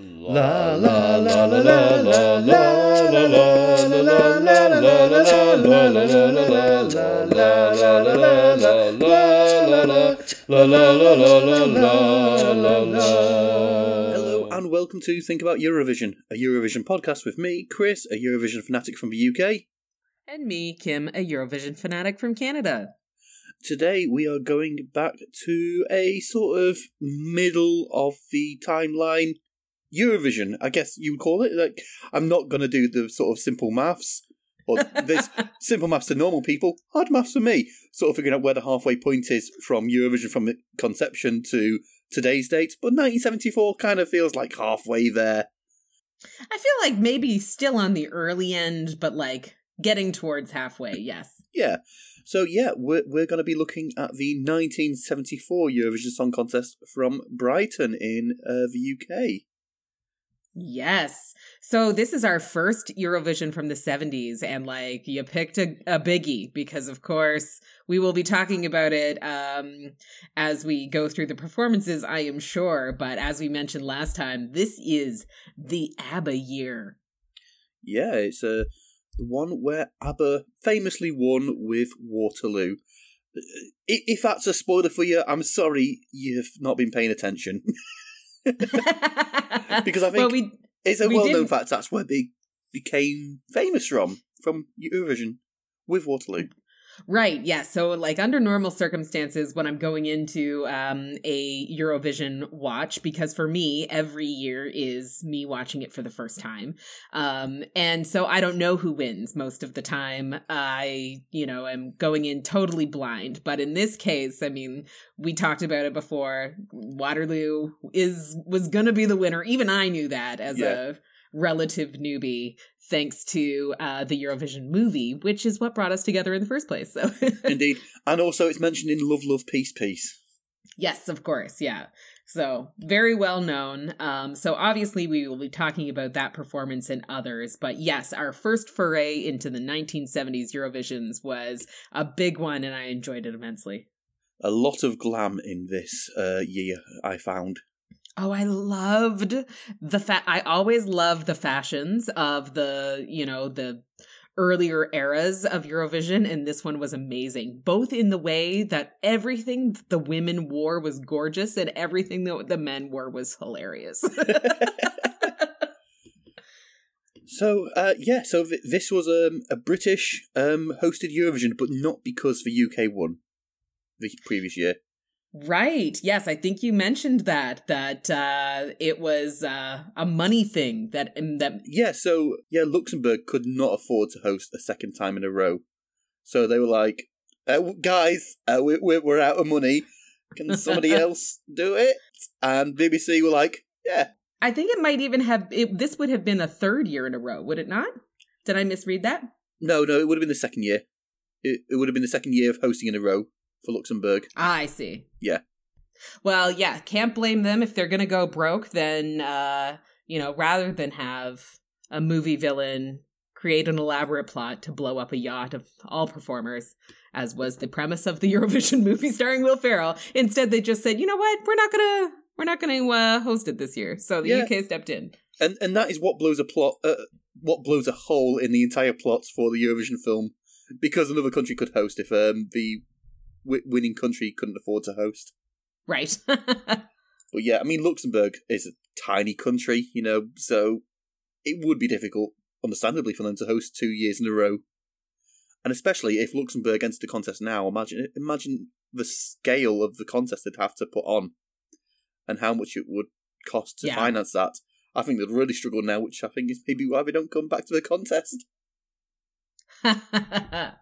La la la la la la la la Hello and welcome to Think About Eurovision, a Eurovision podcast with me, Chris, a Eurovision fanatic from the UK. And me, Kim, a Eurovision fanatic from Canada. Today we are going back to a sort of middle of the timeline Eurovision, I guess you would call it. Like, I'm not going to do the sort of simple maths, or this simple maths to normal people, hard maths for me. Sort of figuring out where the halfway point is from Eurovision from conception to today's date. But 1974 kind of feels like halfway there. I feel like maybe still on the early end, but like getting towards halfway, yes. Yeah. So yeah, we're we're going to be looking at the 1974 Eurovision Song Contest from Brighton in uh, the UK. Yes. So this is our first Eurovision from the 70s and like you picked a, a biggie because of course we will be talking about it um as we go through the performances I am sure, but as we mentioned last time, this is the ABBA year. Yeah, it's a uh, the one where ABBA famously won with Waterloo. If that's a spoiler for you, I'm sorry you've not been paying attention. because I think well, we, it's a we well known fact that's where they became famous from, from Eurovision with Waterloo. Right. Yeah. So, like, under normal circumstances, when I'm going into um, a Eurovision watch, because for me, every year is me watching it for the first time. Um, and so I don't know who wins most of the time. I, you know, am going in totally blind. But in this case, I mean, we talked about it before. Waterloo is was going to be the winner. Even I knew that as yeah. a relative newbie thanks to uh, the Eurovision movie, which is what brought us together in the first place. So indeed, and also it's mentioned in Love, Love, Peace, Peace. Yes, of course, yeah. So very well known. Um, so obviously we will be talking about that performance and others, but yes, our first foray into the 1970s Eurovisions was a big one, and I enjoyed it immensely. A lot of glam in this uh, year, I found. Oh, I loved the fa- I always loved the fashions of the, you know, the earlier eras of Eurovision and this one was amazing. Both in the way that everything the women wore was gorgeous and everything that the men wore was hilarious. so, uh, yeah, so th- this was um, a British um, hosted Eurovision, but not because the UK won the previous year. Right. Yes, I think you mentioned that that uh, it was uh, a money thing that um, that Yeah, so yeah, Luxembourg could not afford to host a second time in a row. So they were like, uh, guys, uh, we, we, we're out of money. Can somebody else do it? And BBC were like, yeah. I think it might even have it, this would have been a third year in a row, would it not? Did I misread that? No, no, it would have been the second year. It, it would have been the second year of hosting in a row for Luxembourg. Ah, I see. Yeah. Well, yeah, can't blame them if they're going to go broke. Then, uh, you know, rather than have a movie villain create an elaborate plot to blow up a yacht of all performers, as was the premise of the Eurovision movie starring Will Ferrell, instead they just said, you know what, we're not gonna we're not gonna uh, host it this year. So the yeah. UK stepped in, and and that is what blows a plot, uh, what blows a hole in the entire plot for the Eurovision film, because another country could host if um, the w- winning country couldn't afford to host. Right. but yeah, I mean, Luxembourg is a tiny country, you know, so it would be difficult, understandably, for them to host two years in a row. And especially if Luxembourg entered the contest now, imagine imagine the scale of the contest they'd have to put on, and how much it would cost to yeah. finance that. I think they'd really struggle now, which I think is maybe why they don't come back to the contest. uh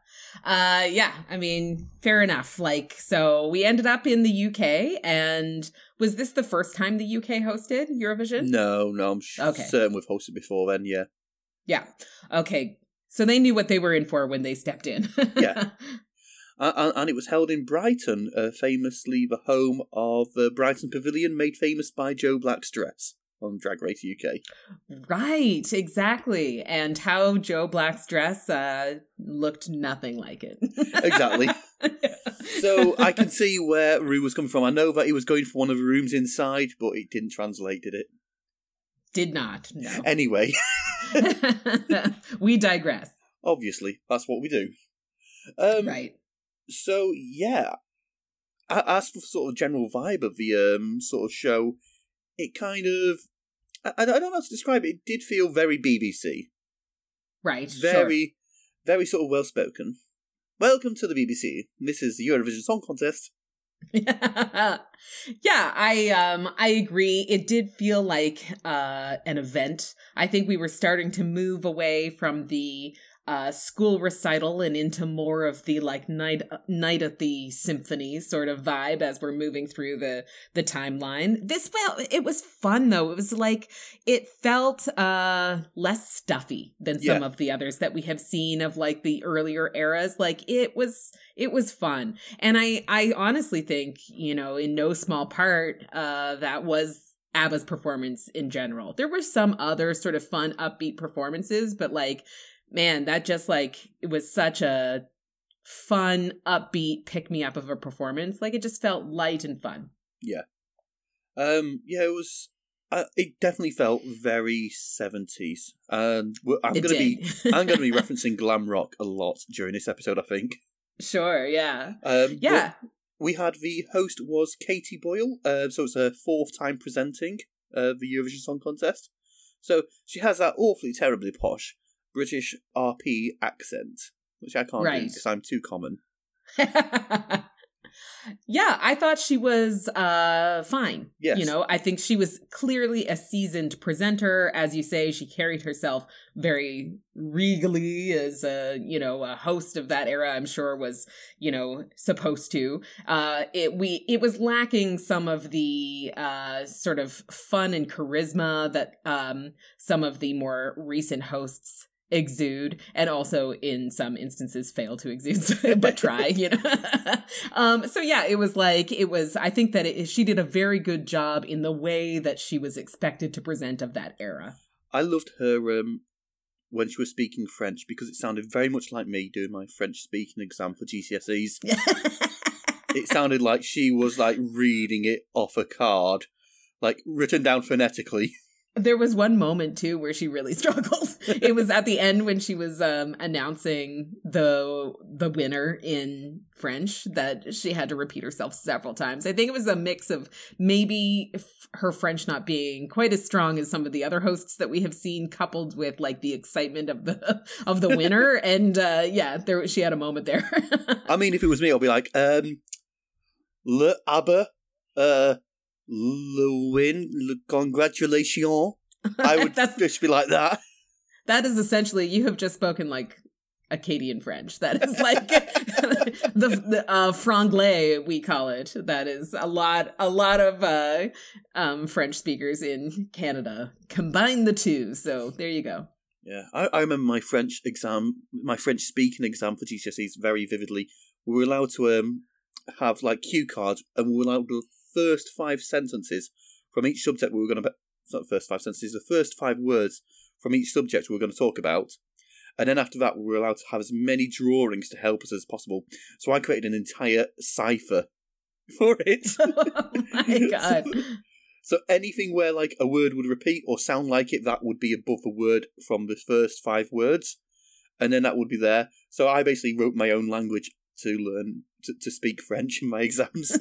yeah i mean fair enough like so we ended up in the uk and was this the first time the uk hosted eurovision? No no i'm okay. certain we've hosted before then yeah. Yeah okay so they knew what they were in for when they stepped in. Yeah. And, and, it was held in brighton uh, famously the home of the brighton pavilion made famous by joe black's dress on Drag Race UK. Right, exactly. And how Joe Black's dress uh, looked nothing like it. exactly. So I can see where Rue was coming from. I know that he was going for one of the rooms inside, but it didn't translate, did it? Did not. No. Anyway, we digress. obviously, that's what we do. Um, right. So yeah, as for sort of general vibe of the um sort of show, it kind of I, I don't know how to describe it. It did feel very BBC, Right. very very sort of well spoken. Welcome to the BBC. This is the Eurovision Song Contest. Sure. yeah, I um I agree. It did feel like uh an event. I think we were starting to move away from the uh school recital and into more of the like night night at the symphony sort of vibe as we're moving through the the timeline. This felt it was fun though. It was like it felt uh less stuffy than some Yeah. of the others that we have seen of like the earlier eras. Like it was it was fun. And I I honestly think, you know, in no small part uh that was ABBA's performance in general. There were some other sort of fun upbeat performances, but like man, that just like it was such a fun upbeat pick me up of a performance. Like it just felt light and fun. Yeah. Um, yeah, it was. Uh, it definitely felt very seventies, and we're- I'm It gonna be. I'm gonna be referencing glam rock a lot during this episode. I think. Sure, yeah. Um, Yeah. we had the host was Katie Boyle, uh, so it's her fourth time presenting uh, the Eurovision Song Contest. So she has that awfully terribly posh British RP accent, which I can't do because I'm too common. yeah, I thought she was uh fine. Yes. You know, I think she was clearly a seasoned presenter. As you say, she carried herself very regally as a, you know, a host of that era, I'm sure was, you know, supposed to. Uh it we it was lacking some of the uh sort of fun and charisma that um some of the more recent hosts exude and also in some instances fail to exude but try you know um so yeah it was like it was i think that it, she did a very good job in the way that she was expected to present of that era I loved her um, when she was speaking French because it sounded very much like me doing my French speaking exam for GCSEs. It sounded like she was like reading it off a card, like written down phonetically. There was one moment too where she really struggled. It was at the end when she was um announcing the the winner in french that she had to repeat herself several times. I think it was a mix of maybe f- her french not being quite as strong as some of the other hosts that we have seen coupled with like the excitement of the of the winner. And uh yeah there she had a moment there. I mean, if it was me, I'd be like, um, le aber, uh, le win, le congratulations. I would just be like that. That is essentially you have just spoken like Acadian French. That is like the, the uh, franglais we call it. That is a lot a lot of uh, um, French speakers in Canada combine the two. So there you go. Yeah, I, I remember my French exam, my French speaking exam for GCSEs very vividly. We were allowed to um have like cue cards, and we were allowed the first five sentences from each subject we were going to. It's not the first five sentences, the first five words from each subject we were going to talk about. And then after that, we were allowed to have as many drawings to help us as possible. So I created an entire cipher for it. oh my god. So anything where like a word would repeat or sound like it, that would be above the word from the first five words, and then that would be there. So I basically wrote my own language to learn to, to speak French in my exams.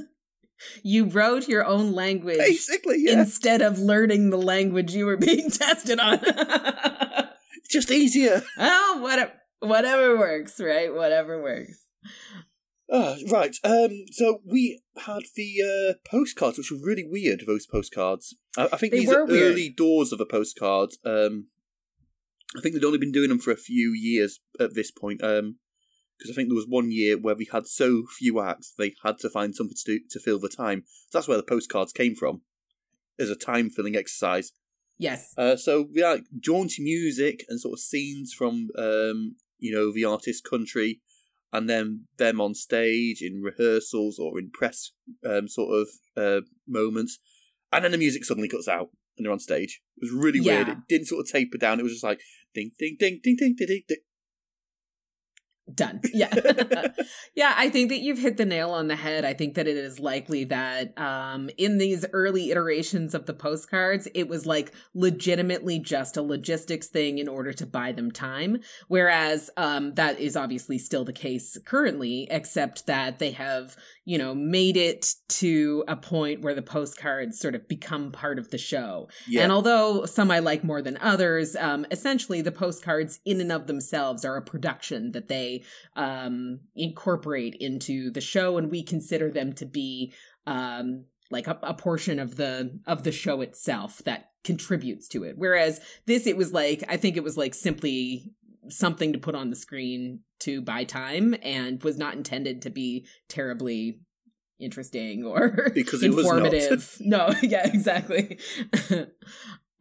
You wrote your own language basically, yeah, instead of learning the language you were being tested on. it's just easier. oh, whatever whatever works, right? Whatever works. Ah, right. Um. So we had the uh, postcards, which were really weird. Those postcards. I, I think They these were are weird. early doors of a postcard. Um. I think they'd only been doing them for a few years at this point. Um. Because I think there was one year where we had so few acts, they had to find something to do to fill the time. So that's where the postcards came from, as a time filling exercise. Yes. Uh, so we like jaunty music and sort of scenes from um, you know the artist's country, and then them on stage in rehearsals or in press um, sort of uh, moments, and then the music suddenly cuts out and they're on stage. It was really weird. It didn't sort of taper down. It was just like ding ding ding ding ding ding ding. Done. Yeah. yeah, I think that you've hit the nail on the head. I think that it is likely that um, in these early iterations of the postcards, it was like legitimately just a logistics thing in order to buy them time. Whereas um, that is obviously still the case currently, except that they have, you know, made it to a point where the postcards sort of become part of the show. Yeah. And although some I like more than others, um, essentially the postcards in and of themselves are a production that they um, incorporate into the show, and we consider them to be um, like a, a portion of the of the show itself that contributes to it. Whereas this, it was like I think it was like simply something to put on the screen to buy time and was not intended to be terribly interesting or Because it was informative. no, yeah, exactly.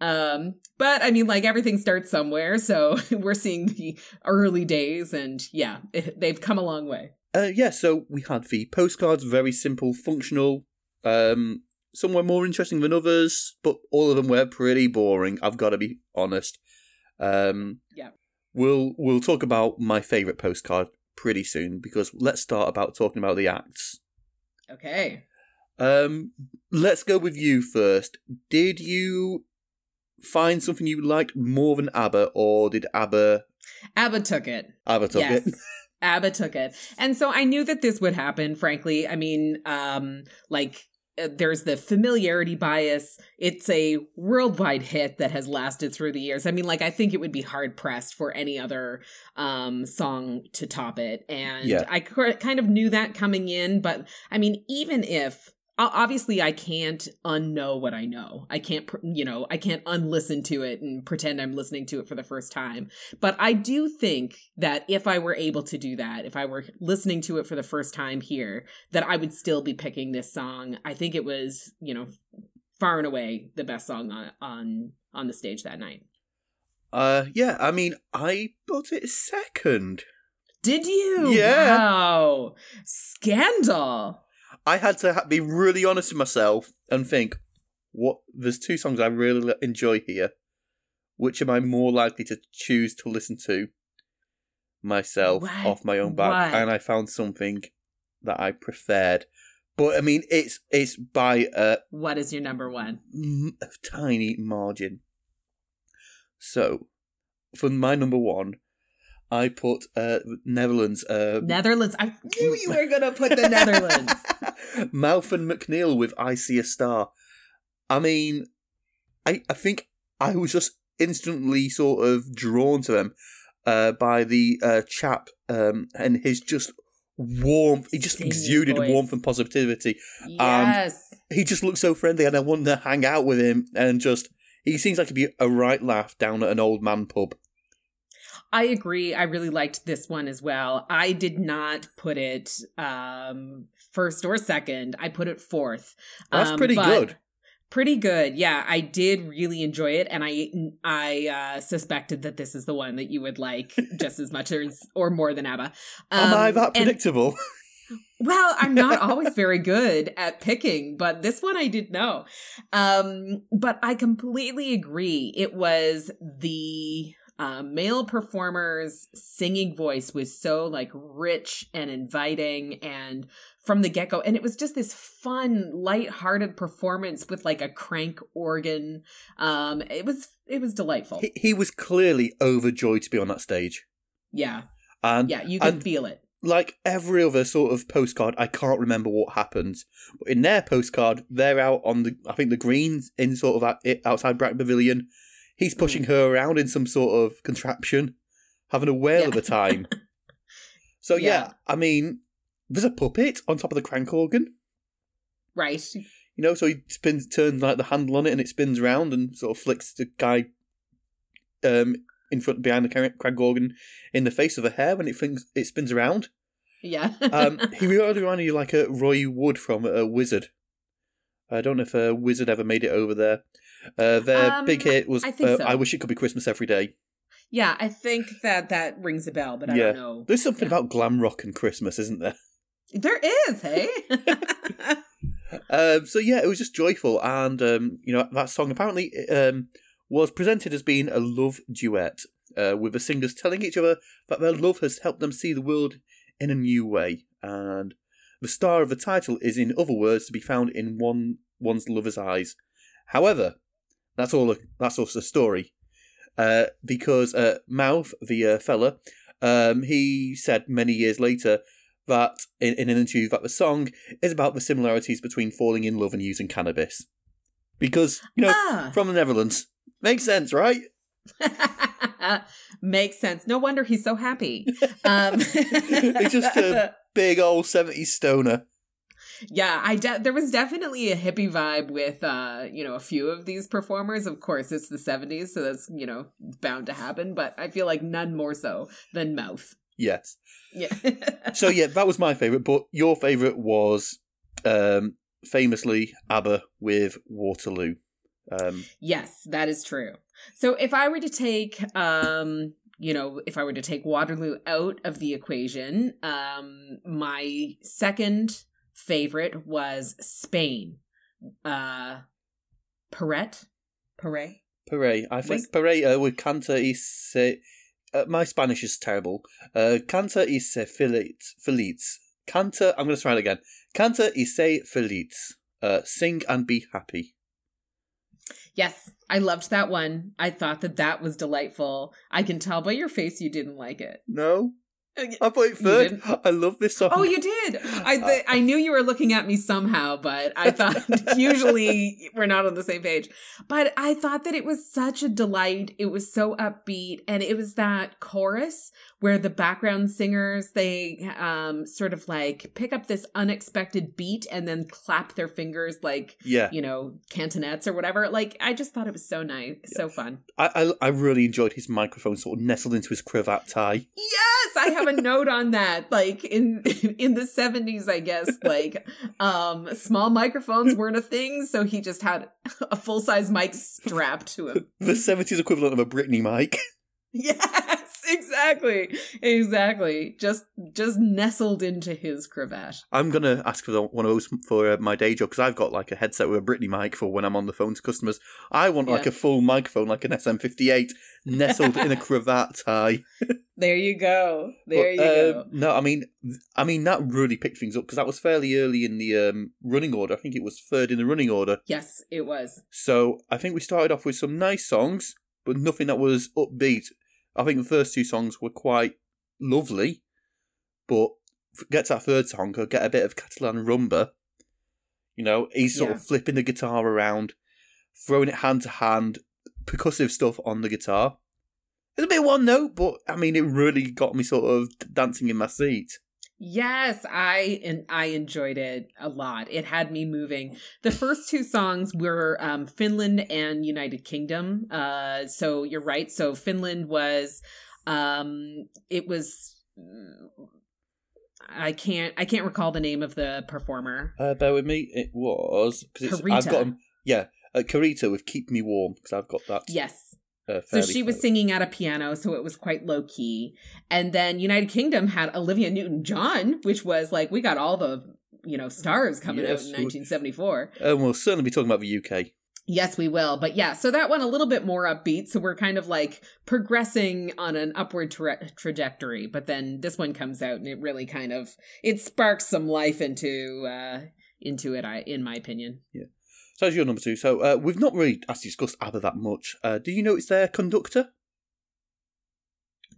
um, but I mean, like everything starts somewhere, so we're seeing the early days, and yeah, it, they've come a long way. Uh, yeah, so we had the postcards, very simple, functional, um, some were more interesting than others, but all of them were pretty boring. I've got to be honest. Um, Yeah. We'll we'll talk about my favorite postcard pretty soon because let's start about talking about the acts. Okay. Um, let's go with you first. Did you find something you liked more than ABBA, or did ABBA ABBA took it. ABBA took yes. it? ABBA took it. And so I knew that this would happen, frankly. I mean, um, like, there's the familiarity bias. It's a worldwide hit that has lasted through the years. I mean, like, I think it would be hard pressed for any other um, song to top it. And Yeah. I cr- kind of knew that coming in. But I mean, even if. Obviously, I can't unknow what I know. I can't, you know, I can't unlisten to it and pretend I'm listening to it for the first time. But I do think that if I were able to do that, if I were listening to it for the first time here, that I would still be picking this song. I think it was, you know, far and away the best song on on on the stage that night. Uh, yeah. I mean, I put it second. Did you? Yeah. Wow. Scandal. I had to ha- be really honest with myself and think, what? There's two songs I really enjoy here. Which am I more likely to choose to listen to myself What? off my own back? What? And I found something that I preferred. But I mean, it's it's by a, What is your number one? m- a tiny margin. So, for my number one, I put uh, Netherlands. Uh, Netherlands. I knew you were gonna put the Netherlands. Mouth and MacNeal with I See a Star. I mean, I I think I was just instantly sort of drawn to them uh, by the uh, chap um, and his just warmth. He just Singing exuded voice. warmth and positivity. Yes. He just looked so friendly, and I wanted to hang out with him. And just he seems like to be a right laugh down at an old man pub. I agree. I really liked this one as well. I did not put it um first or second. I put it fourth. That's Um, pretty good. Pretty good. Yeah, I did really enjoy it and I I uh suspected that this is the one that you would like just as much or, or more than ABBA. Am I Um, that and- predictable? well, I'm not always very good at picking, but this one I did know. Um, but I completely agree. It was the uh, male performer's singing voice was so like rich and inviting and from the get-go and it was just this fun light-hearted performance with like a crank organ um it was it was delightful he, he was clearly overjoyed to be on that stage, yeah and yeah you can and- feel it like every other sort of postcard, I can't remember what happened. But in their postcard, they're out on the, I think the greens in sort of outside Brack Pavilion. He's pushing her around in some sort of contraption, having a whale Yeah. of a time. so yeah. Yeah. I mean, there's a puppet on top of the crank organ. right You know, so he spins, turns like the handle on it, and it spins around and sort of flicks the guy um in front behind the crank crank organ in the face of a hair when it flings, it spins around. yeah Um, he really reminded you like a Roy Wood from a Wizzard. I don't know if a Wizzard ever made it over there. Uh, their Um, big hit was I uh, so. "I Wish It Could Be Christmas Every Day." Yeah, I think that that rings a bell, but I Yeah. don't know. There's something Yeah. about glam rock and Christmas, isn't there? There is, hey? Um, so yeah, it was just joyful, and um, you know that song apparently um, was presented as being a love duet. uh, with the singers telling each other that their love has helped them see the world in a new way. And the star of the title is, in other words, to be found in one one's lover's eyes. However, that's all. That's also a story, uh, because uh, Mouth, the uh, fella, um, he said many years later that in, in an interview that the song is about the similarities between falling in love and using cannabis. Because you know, Ah. from the Netherlands, makes sense, right? Makes sense. No wonder he's so happy. Um, He's just a big old 70s stoner. Yeah, I de- there was definitely a hippie vibe with uh, you know, a few of these performers. Of course, it's the 70s, so that's, you know, bound to happen, but I feel like none more so than Mouth. Yes. Yeah. So yeah, that was my favourite, but your favourite was um, famously ABBA with Waterloo. Um, Yes, that is true. So if I were to take um you know, if I were to take Waterloo out of the equation, um my second favorite was Spain. Uh Peret? Peret? Pare, I think Was- Pare uh, with Canta y se... Uh, my Spanish is terrible. Uh, Canta y se feliz. feliz. Canta, I'm going to try it again. Canta y se feliz. Uh, sing and be happy. Yes, I loved that one. I thought that that was delightful. I can tell by your face you didn't like it. No? Uh, I put it You third. I love this song. Oh, you did. I th- I knew you were looking at me somehow, but I thought usually we're not on the same page. But I thought that it was such a delight. It was so upbeat, and it was that chorus where the background singers they um sort of like pick up this unexpected beat and then clap their fingers like Yeah. you know cantonets or whatever. Like I just thought it was so nice, so fun. I, I I really enjoyed his microphone sort of nestled into his cravat tie. Yes, I have a note on that. Like in in the 70s, I guess, like um small microphones weren't a thing, so he just had a full-size mic strapped to him. The seventies equivalent of a Britney mic. Yes, exactly. Exactly. Just just nestled into his cravat. I'm gonna ask for the, one of those for uh, my day job because I've got like a headset with a Britney mic for when I'm on the phone to customers. I want like a full microphone, like an SM58, nestled in a cravat tie. There you go. There But, you uh, go. No, I mean, I mean that really picked things up because that was fairly early in the um, running order. I think it was third in the running order. Yes, it was. So I think we started off with some nice songs, but nothing that was upbeat. I think the first two songs were quite lovely, but get to that third song, or get a bit of Catalan rumba. You know, he's sort Yeah. of flipping the guitar around, throwing it hand to hand, percussive stuff on the guitar. It's a bit one note, but I mean, it really got me sort of dancing in my seat. Yes, I and I enjoyed it a lot. It had me moving. The first two songs were um, Finland and United Kingdom. Uh, so you're right. So Finland was, um, it was. I can't. I can't recall the name of the performer. Uh, bear with me. It was because I've got Yeah, uh, Carita with "Keep Me Warm" because I've got that. Yes. Uh, So she was singing at a piano, so it was quite low key. And then United Kingdom had Olivia Newton John, which was like we got all the you know stars coming Yes, out in 1974. And we'll certainly be talking about the UK. Yes, we will. But yeah, so that one a little bit more upbeat. So we're kind of like progressing on an upward tra- trajectory. But then this one comes out and it really kind of it sparks some life into uh into it. I in my opinion. So that's your number two. So uh, we've not really discussed ABBA that much. Uh, do you notice their conductor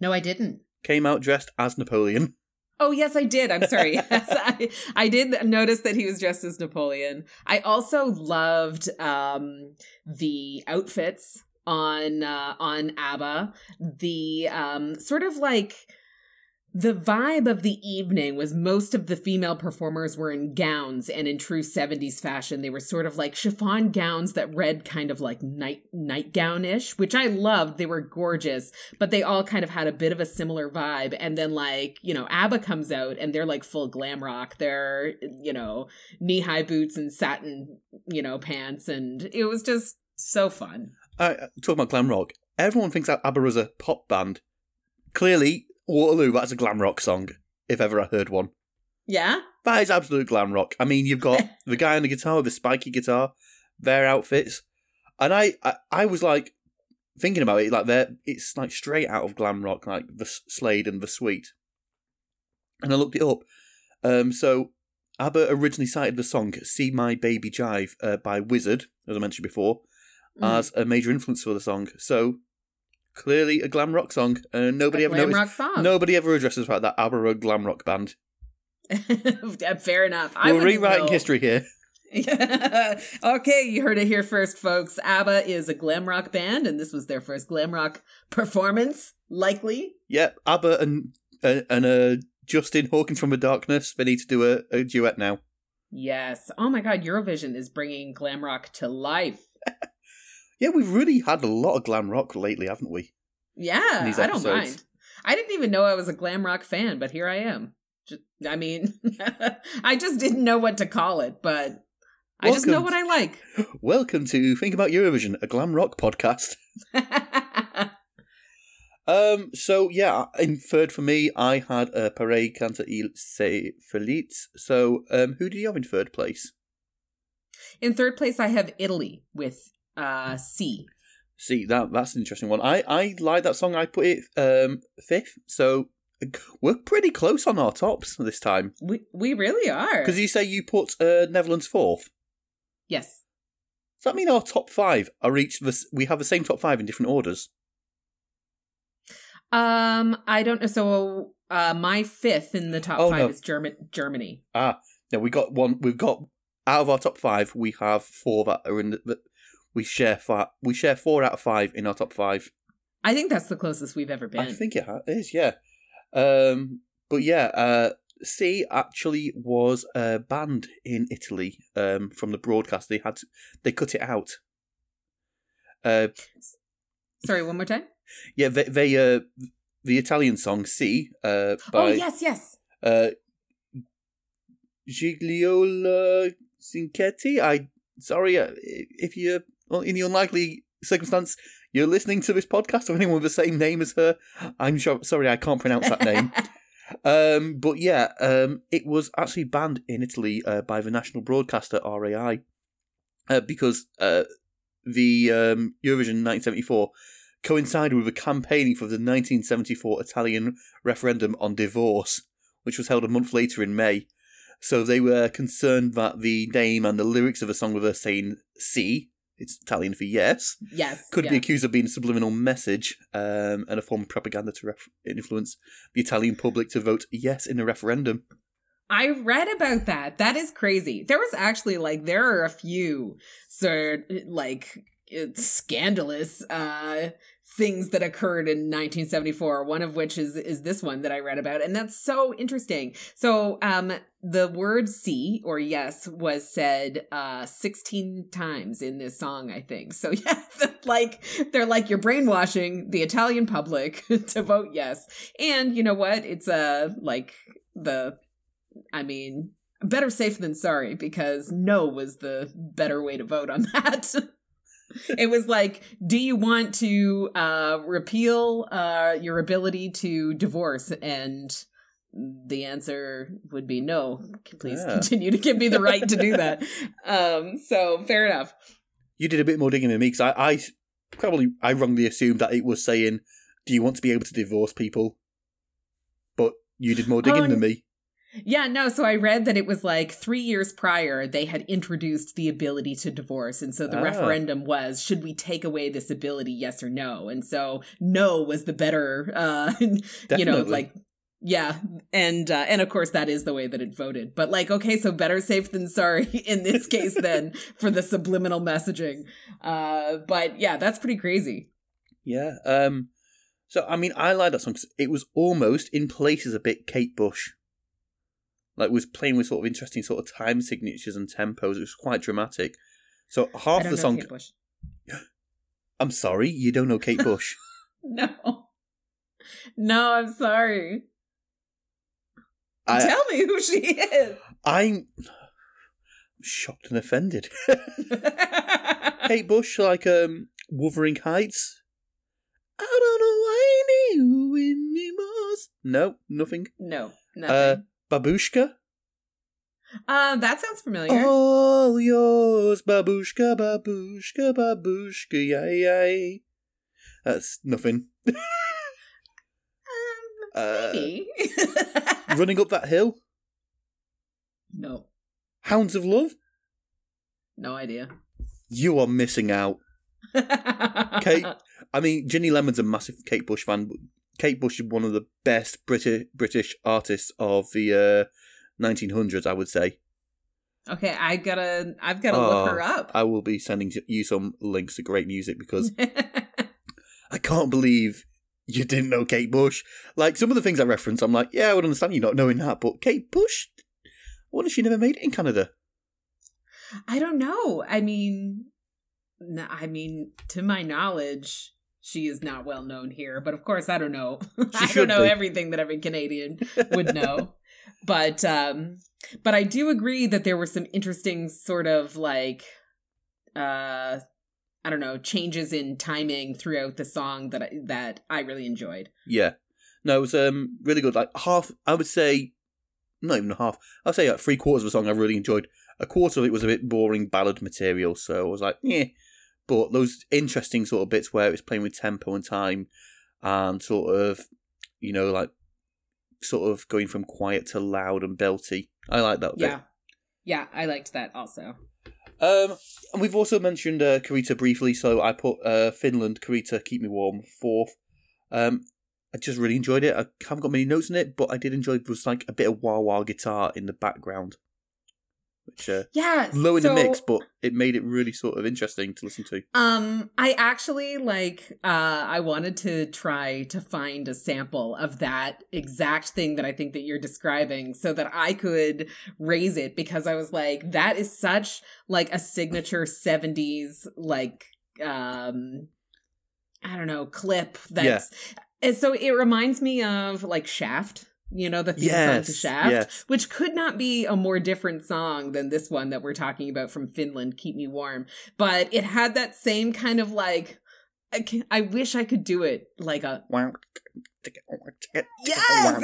No, I didn't. came out dressed as Napoleon? Oh yes, I did. I'm sorry. yes, I, I did notice that he was dressed as Napoleon. I also loved um, the outfits on uh, on ABBA. The um, sort of like the vibe of the evening was most of the female performers were in gowns and in true 70s fashion. They were sort of like chiffon gowns that read kind of like night nightgown-ish which i loved. They were gorgeous but they all kind of had a bit of a similar vibe. And then like you know abba comes out and they're like full glam rock. They're you know knee-high boots and satin you know pants. And it was just so fun. Uh, talking about glam rock, everyone thinks that ABBA is a pop band. Clearly, Waterloo, that's a glam rock song, if ever I heard one. yeah That is absolute glam rock. I mean, you've got the guy on the guitar with the spiky guitar, their outfits, and I, I, I was like, thinking about it, like they're it's like straight out of glam rock, like the Slade and the Sweet. And I looked it up. Um, so ABBA originally cited the song "See My Baby Jive" uh, by Wizzard, as I mentioned before, Mm. as a major influence for the song. So clearly a glam rock song, and nobody A ever glam noticed. rock song. Nobody ever addresses about that ABBA glam rock band. Fair enough. We're rewriting know. history here. okay, you heard it here first, folks. ABBA is a glam rock band, and this was their first glam rock performance, likely. Yep, ABBA and uh, and uh, Justin Hawkins from the Darkness. They need to do a, a duet now. Yes. Oh my god, Eurovision is bringing glam rock to life. Yeah, we've really had a lot of glam rock lately, haven't we? Yeah, I don't mind. I didn't even know I was a glam rock fan, but here I am. Just, I mean, I just didn't know what to call it, but I just know what I like. Welcome to Think About Eurovision, a glam rock podcast. Um, so yeah, in third for me, I had a Parade Canta Il Se Feliz. So, um, who do you have in third place? In third place, I have Italy with uh, Sì. See that that's an interesting one. I I like that song. I put it um fifth. So we're pretty close on our tops this time. We we really are. Because you say you put uh, Netherlands fourth. yes. Does that mean our top five are each the we have the same top five in different orders? Um, I don't know. So, uh, my fifth in the top Oh, five no. is German Germany. Ah, no, we got one. We've got out of our top five, we have four that are in the. the we share five. We share four out of five in our top five. I think that's the closest we've ever been. I think it is, yeah. Um, but yeah, uh, Sì actually was uh, banned in Italy um, from the broadcast. They had to, they cut it out. Uh, Sorry, one more time. yeah, they, they uh, the Italian song Sì uh, by oh yes, yes. uh, Gigliola Cinquetti. I sorry uh, if you're in the unlikely circumstance you're listening to this podcast or anyone with the same name as her. I'm sure. Sorry, I can't pronounce that name. Um, but yeah, um, it was actually banned in Italy uh, by the national broadcaster RAI uh, because uh, the um, Eurovision 1974 coincided with the campaigning for the 1974 Italian referendum on divorce, which was held a month later in May. So they were concerned that the name and the lyrics of the song were saying "si," it's Italian for yes, yes. could yeah. be accused of being a subliminal message um, and a form of propaganda to ref- influence the Italian public to vote yes in the referendum. I read about that. That is crazy. There was actually like there are a few sort like it's scandalous uh things that occurred in 1974 one of which is is this one that i read about and that's so interesting. So um the word see or yes was said uh 16 times in this song i think. So yeah like they're like you're brainwashing the italian public to vote yes. And you know what? It's uh like the I mean, better safe than sorry because no was the better way to vote on that. It was like, do you want to uh, repeal uh, your ability to divorce? And the answer would be no. Please Yeah. continue to give me the right to do that. Um, so fair enough. You did a bit more digging than me because I, I probably I wrongly assumed that it was saying, "Do you want to be able to divorce people?" But you did more digging than me. Yeah, no, so I read that it was like three years prior they had introduced the ability to divorce. And so the Ah. referendum was should we take away this ability, yes or no? And so no was the better uh you know, like yeah, and uh, and of course that is the way that it voted. But like, okay, so better safe than sorry in this case then for the subliminal messaging. Uh, but yeah, that's pretty crazy. Yeah. Um. So I mean, I like that song because it was almost in places a bit Kate Bush. Like was playing with sort of interesting sort of time signatures and tempos. It was quite dramatic. So half the song. Kate Bush. I'm sorry, you don't know Kate Bush. No, no, I'm sorry. I, Tell me who she is. I'm shocked and offended. Kate Bush, like um, Wuthering Heights. I don't know why I knew anymore. No, nothing. no, Uh, nothing. Babushka. Uh, that sounds familiar. All yours, babushka, babushka, babushka, yay, yay. That's nothing. Um, Uh, maybe. running up that hill. no, Hounds of Love. no idea. You are missing out. Kate, I mean, Ginny Lemon's a massive Kate Bush fan. But Kate Bush is one of the best British British artists of the uh, 1900s, I would say. Okay, I gotta. I've gotta Oh, look her up. I will be sending you some links to great music because I can't believe you didn't know Kate Bush. Like some of the things I reference, I'm like, yeah, I would understand you not knowing that, but Kate Bush, I wonder if she never made it in Canada. I don't know. I mean, I mean, to my knowledge, she is not well known here. But of course, I don't know. I don't know be. everything that every Canadian would know. but um, but I do agree that there were some interesting sort of like, uh, I don't know, changes in timing throughout the song that I, that I really enjoyed. Yeah, no, it was um really good. Like half, I would say, not even half. I'd say like three quarters of the song I really enjoyed. A quarter of it was a bit boring ballad material, so I was like, yeah. But those interesting sort of bits where it's playing with tempo and time, and sort of, you know, like sort of going from quiet to loud and belty. I like that. bit. Yeah, yeah, I liked that also. Um, and we've also mentioned uh, Carita briefly, so I put uh, Finland, Karita, Keep Me Warm, fourth. Um, I just really enjoyed it. I haven't got many notes in it, but I did enjoy it was like a bit of wah wah guitar in the background, which uh, Yeah, low in so- the mix, but it made it really sort of interesting to listen to. Um, I actually like uh I wanted to try to find a sample of that exact thing that I think that you're describing so that I could raise it because I was like that is such like a signature 70s like um I don't know, clip that's and so it reminds me of like Shaft, you know, the theme song to Shaft yes. which could not be a more different song than this one that we're talking about from Finland, Keep Me Warm. But it had that same kind of like, I, can, I wish I could do it like a. Yes,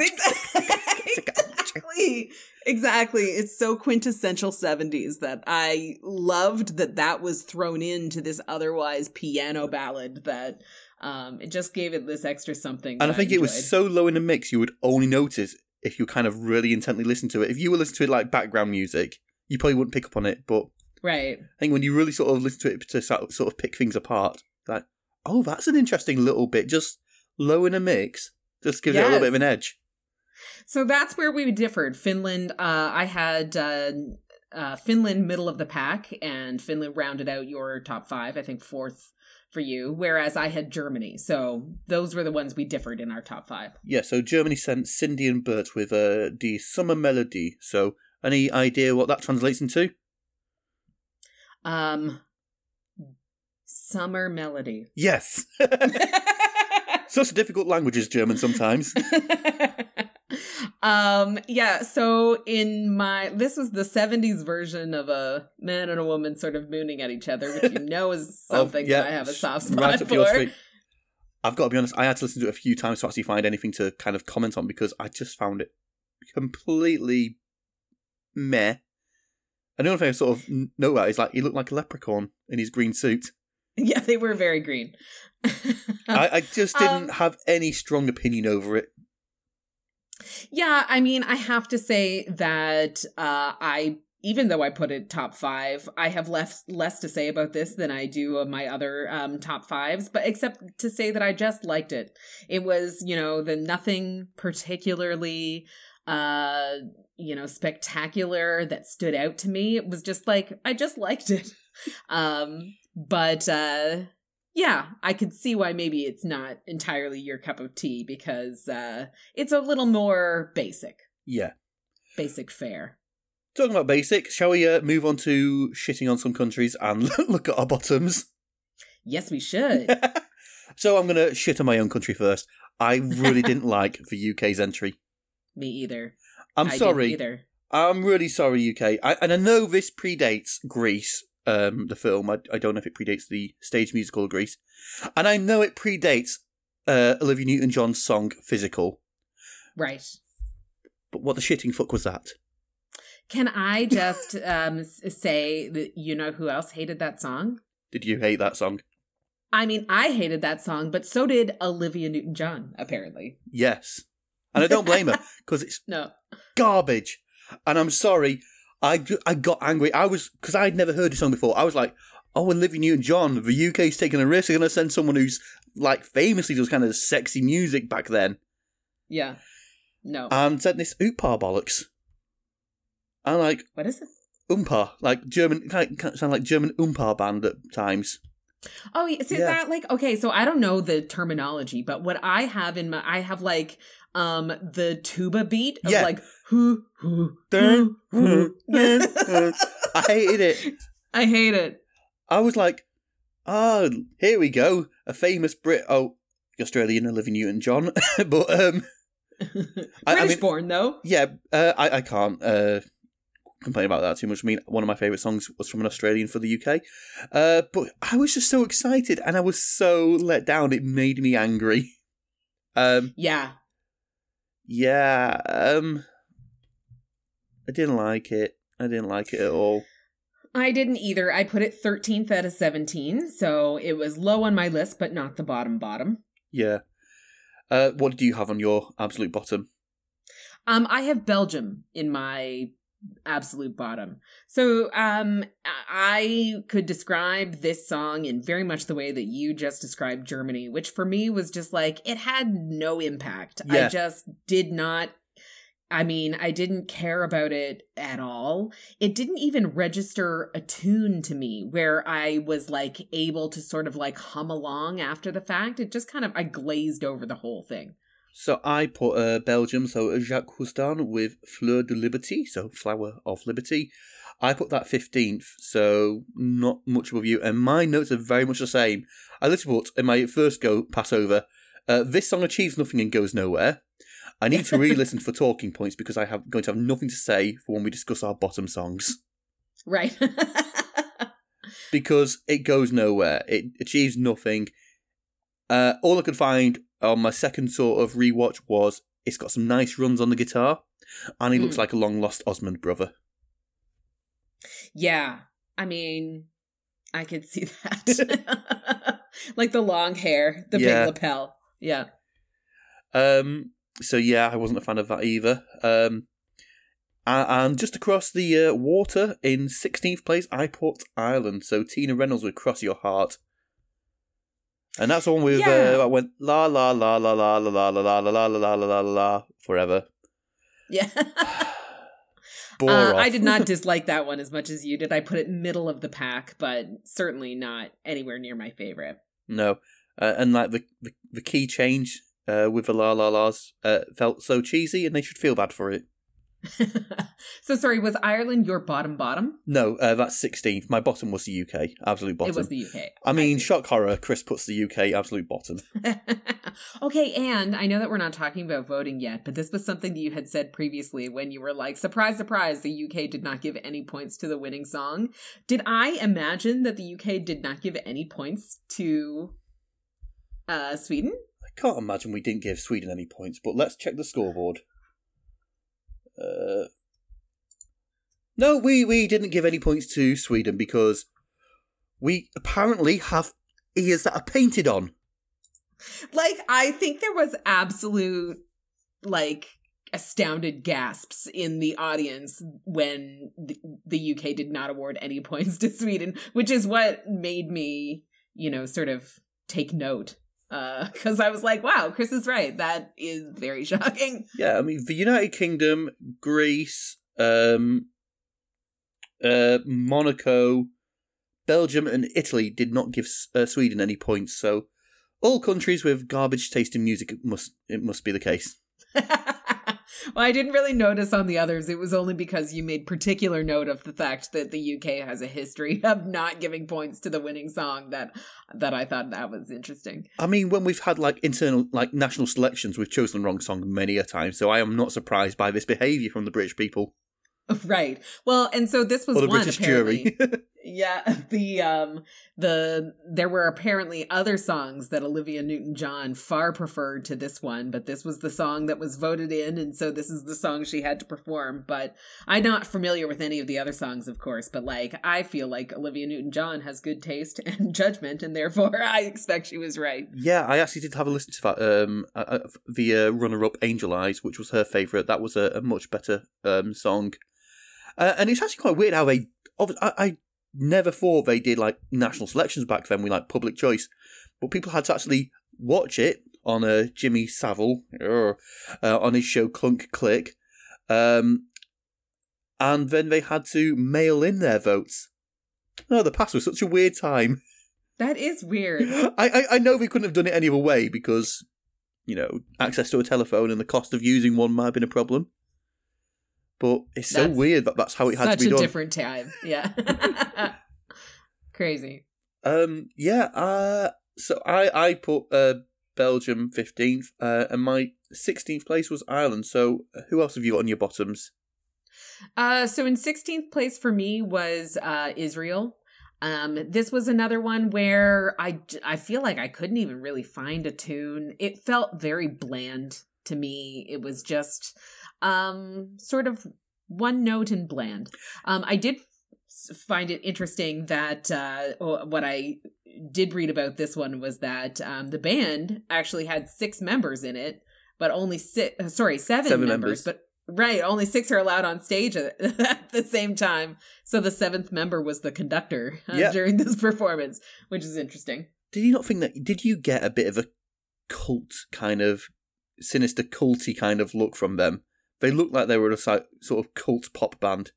exactly. exactly. It's so quintessential 70s that I loved that that was thrown into this otherwise piano ballad that um, it just gave it this extra something. And I think it was so low in the mix, you would only notice if you kind of really intently listen to it. If you were listening to it like background music, you probably wouldn't pick up on it. But right. I think when you really sort of listen to it to sort of pick things apart, like, oh, that's an interesting little bit, just low in a mix, just gives it a little bit of an edge. So that's where we differed. Finland, uh, I had uh, uh, Finland middle of the pack, and Finland rounded out your top five. I think fourth for you, whereas I had Germany. So those were the ones we differed in our top five. Yeah, so Germany sent Cindy and Bert with uh, the Summer Melody. So, any idea what that translates into? Um, summer melody. Yes. Such difficult languages, German sometimes. um yeah so in my this was the 70s version of a man and a woman sort of mooning at each other which you know is Oh, something yeah, that i have a soft spot your for. I've got to be honest, I had to listen to it a few times to actually find anything to kind of comment on because I just found it completely meh. And the only thing I sort of know about is like he looked like a leprechaun in his green suit. Yeah, they were very green. I, I just didn't Um, have any strong opinion over it. Yeah, I mean, I have to say that uh, I, even though I put it top five, I have less less to say about this than I do of my other um, top fives. But except to say that I just liked it. It was, you know, the nothing particularly, uh, you know, spectacular that stood out to me. It was just like I just liked it. um, but uh, yeah, I could see why maybe it's not entirely your cup of tea because uh, it's a little more basic, Yeah. basic fare. Talking about basic, shall we uh, move on to shitting on some countries and look at our bottoms? Yes, we should. so I'm going to shit on my own country first. I really didn't like the UK's entry. Me either. I'm I sorry. either. I'm really sorry, UK. I, and I know this predates Grease, um, the film. I, I don't know if it predates the stage musical Grease. And I know it predates uh, Olivia Newton John's song Physical. Right. But what the shitting fuck was that? Can I just um, say that you know who else hated that song? Did you hate that song? I mean, I hated that song, but so did Olivia Newton John, apparently. Yes. And I don't blame her because it's No. garbage. And I'm sorry, I, I got angry. I was, because I'd never heard this song before. I was like, oh, and Olivia Newton John, the UK's taking a risk. They're going to send someone who's like famously does kind of sexy music back then Yeah. No. and sent this Oompa bollocks. And like, what is it? Oompa, like German, kind of sound like German Oompa band at times. Oh, yes. Is Yeah. that like okay? So I don't know the terminology, but what I have in my, I have like um the tuba beat of Yeah. like who who Dun, who who. dun, dun. I hated it. I hate it. I was like, oh, here we go. A famous Brit. Oh, Australian Olivia Newton John. but, um, British I- I mean- born though. yeah, uh, I, I can't uh, complain about that too much. I mean, one of my favourite songs was from an Australian for the UK. Uh, but I was just so excited and I was so let down. It made me angry. Um, Yeah. Yeah, um, I didn't like it. I didn't like it at all. I didn't either. I put it 13th out of 17, so it was low on my list, but not the bottom bottom. Yeah. Uh, what do you have on your absolute bottom? Um, I have Belgium in my absolute bottom. So, um, I could describe this song in very much the way that you just described Germany, which for me was just like it had no impact. Yeah. I just did not. I mean, I didn't care about it at all. It didn't even register a tune to me where I was like able to sort of like hum along after the fact. It just kind of, I glazed over the whole thing. So I put uh, Belgium, so Jacques Cousteau with Fleur de Liberté, so Flower of Liberty. I put that 15th, so not much above you. And my notes are very much the same. I literally put in my first go pass over, uh, this song achieves nothing and goes nowhere. I need to re listen for talking points because I have going to have nothing to say for when we discuss our bottom songs. Right. because it goes nowhere. It achieves nothing. Uh, all I could find on my second sort of rewatch was it's got some nice runs on the guitar, and he looks Mm. like a long lost Osmond brother. Yeah. I mean, I could see that. like the long hair, the Yeah. big lapel. Yeah. Um, so yeah, I wasn't a fan of that either. Um, and just across the uh, water in 16th place, I put Ireland. So Tina Reynolds would "Cross Your Heart," and that's the one with Yeah. uh, I went la la la la la la la la la la la la la la la la forever. Yeah. Uh, I did not dislike that one as much as you did. I put it middle of the pack, but certainly not anywhere near my favorite. No, uh, and like the, the the key change uh, with the la la las uh, felt so cheesy, and they should feel bad for it. so sorry, was Ireland your bottom bottom? No, uh, that's sixteenth. My bottom was the UK, absolute bottom. It was the UK. I mean, see. shock horror. Chris puts the UK absolute bottom. okay, and I know that we're not talking about voting yet, but this was something that you had said previously when you were like, surprise, surprise, the UK did not give any points to the winning song. Did I imagine that the UK did not give any points to uh Sweden? I can't imagine we didn't give Sweden any points, but let's check the scoreboard. Uh, no, we we didn't give any points to Sweden because we apparently have ears that are painted on. Like, I think there was absolute, like, astounded gasps in the audience when the, the UK did not award any points to Sweden, which is what made me, you know, sort of take note. Because I was like, wow, Chris is right. That is very shocking. Yeah, I mean the United Kingdom, Greece, um, uh, Monaco, Belgium, and Italy did not give uh, Sweden any points. So, all countries with garbage taste in music it must it must be the case. well, I didn't really notice on the others. It was only because you made particular note of the fact that the UK has a history of not giving points to the winning song that that I thought that was interesting. I mean, when we've had like internal like national selections, we've chosen the wrong song many a time. So I am not surprised by this behaviour from the British people Right. Well, and so this was or the one British apparently. jury. Yeah, the um the there were apparently other songs that Olivia Newton-John far preferred to this one, but this was the song that was voted in and so this is the song she had to perform, but I'm not familiar with any of the other songs of course, but like I feel like Olivia Newton-John has good taste and judgment and therefore I expect she was right. Yeah, I actually did have a listen to that um uh, uh the uh, runner-up Angel Eyes, which was her favorite. That was a, a much better um song. Uh, and it's actually quite weird how they I, I never thought they did like national selections back then with like public choice, but people had to actually watch it on a uh, Jimmy Savile uh, on his show Clunk Click, um, and then they had to mail in their votes. Oh, the past was such a weird time. That is weird. I, I, I know they couldn't have done it any other way because, you know, access to a telephone and the cost of using one might have been a problem. But it's so that's weird that that's how it had to be done. Such a different time. Yeah. Crazy. Um. Yeah. Uh. So I I put uh Belgium fifteenth, uh, and my sixteenth place was Ireland. So who else have you got on your bottoms? Uh. So in sixteenth place for me was uh Israel. Um, this was another one where I, I feel like I couldn't even really find a tune. It felt very bland to me. It was just um, sort of one note and bland. Um, I did find it interesting that uh, what I did read about this one was that um, the band actually had six members in it, but only six. Uh, sorry, seven, seven members, members, but right, only six are allowed on stage at, at, the same time. So the seventh member was the conductor uh, yeah. during this performance, which is interesting. Did you not think that? Did you get a bit of a cult kind of sinister, culty kind of look from them? They looked like they were a sort of cult pop band,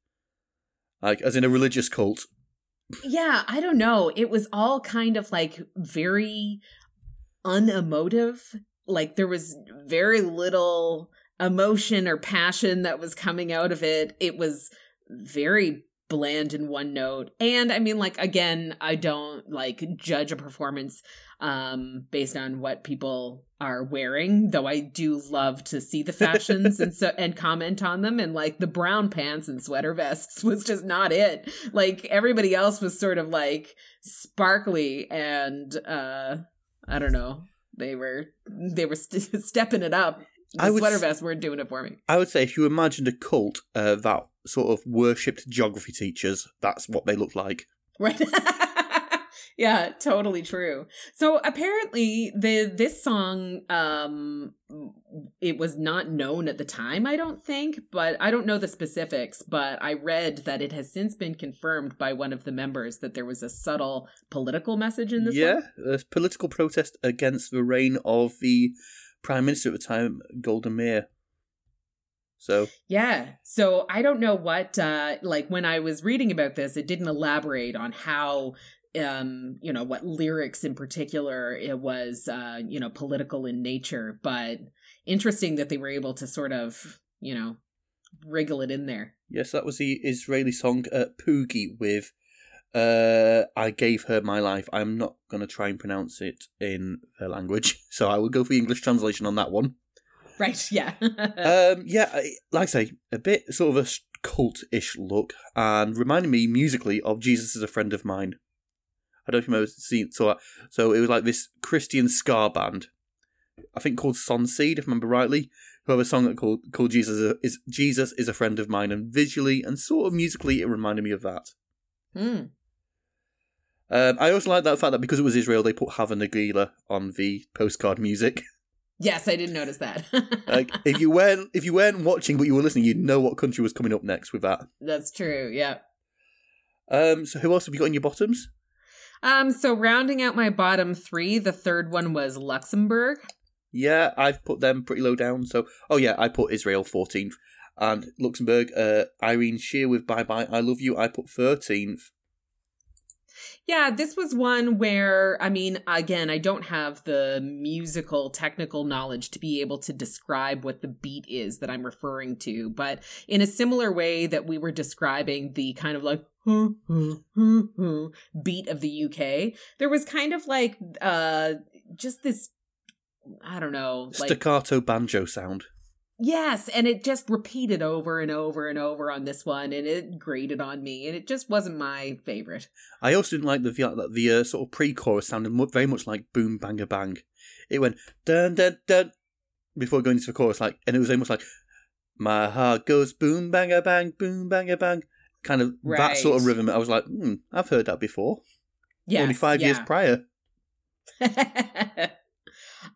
like as in a religious cult. Yeah, I don't know. It was all kind of like very unemotive. Like there was very little emotion or passion that was coming out of it. It was very bland in one note. And I mean like again, I don't like judge a performance um, based on what people are wearing. Though I do love to see the fashions and so and comment on them. And like the brown pants and sweater vests was just not it. Like everybody else was sort of like sparkly and uh, I don't know. They were they were st- stepping it up. The I sweater vests weren't doing it for me. I would say if you imagined a cult uh, that sort of worshipped geography teachers, that's what they looked like. Right. yeah, totally true. So apparently the this song um it was not known at the time, I don't think, but I don't know the specifics, but I read that it has since been confirmed by one of the members that there was a subtle political message in this Yeah, a political protest against the reign of the prime minister at the time, Golda Meir. So yeah, so I don't know what uh like when I was reading about this, it didn't elaborate on how um you know what lyrics in particular it was uh you know political in nature but interesting that they were able to sort of you know wriggle it in there. Yes that was the israeli song uh, Poogy with uh i gave her my life. I'm not going to try and pronounce it in her language so i will go for the english translation on that one. Right yeah. Um yeah like i say a bit sort of a cult-ish look and reminding me musically of jesus is a friend of mine I don't know if you've ever seen so so it was like this Christian ska band, I think called Sonseed, if I remember rightly, who have a song that called called Jesus is Jesus is a friend of mine, and visually and sort of musically it reminded me of that. Hmm. Um, I also like that fact that because it was Israel, they put Hava Nagila on the postcard music. Yes, I didn't notice that. like if you weren't if you weren't watching but you were listening, you'd know what country was coming up next with that. That's true. Yeah. Um. So who else have you got in your bottoms? Um, so rounding out my bottom three, the third one was Luxembourg. Yeah, I've put them pretty low down. So, oh yeah, I put Israel 14th. And Luxembourg, uh, Ireen Sheer with Bye Bye, I Love You, I put 13th. Yeah, this was one where, I mean, again, I don't have the musical technical knowledge to be able to describe what the beat is that I'm referring to, but in a similar way that we were describing the kind of like beat of the UK, there was kind of like uh just this I don't know, staccato banjo sound. Yes, and it just repeated over and over and over on this one, and it grated on me, and it just wasn't my favorite. I also didn't like the the, the uh, sort of pre-chorus sounded very much like "Boom Banga Bang." It went dun dun dun before going into the chorus, like, and it was almost like "My heart goes boom banga bang, boom banga bang," kind of that sort of rhythm. I was like, hmm, I've heard that before. Yeah, Only five years prior.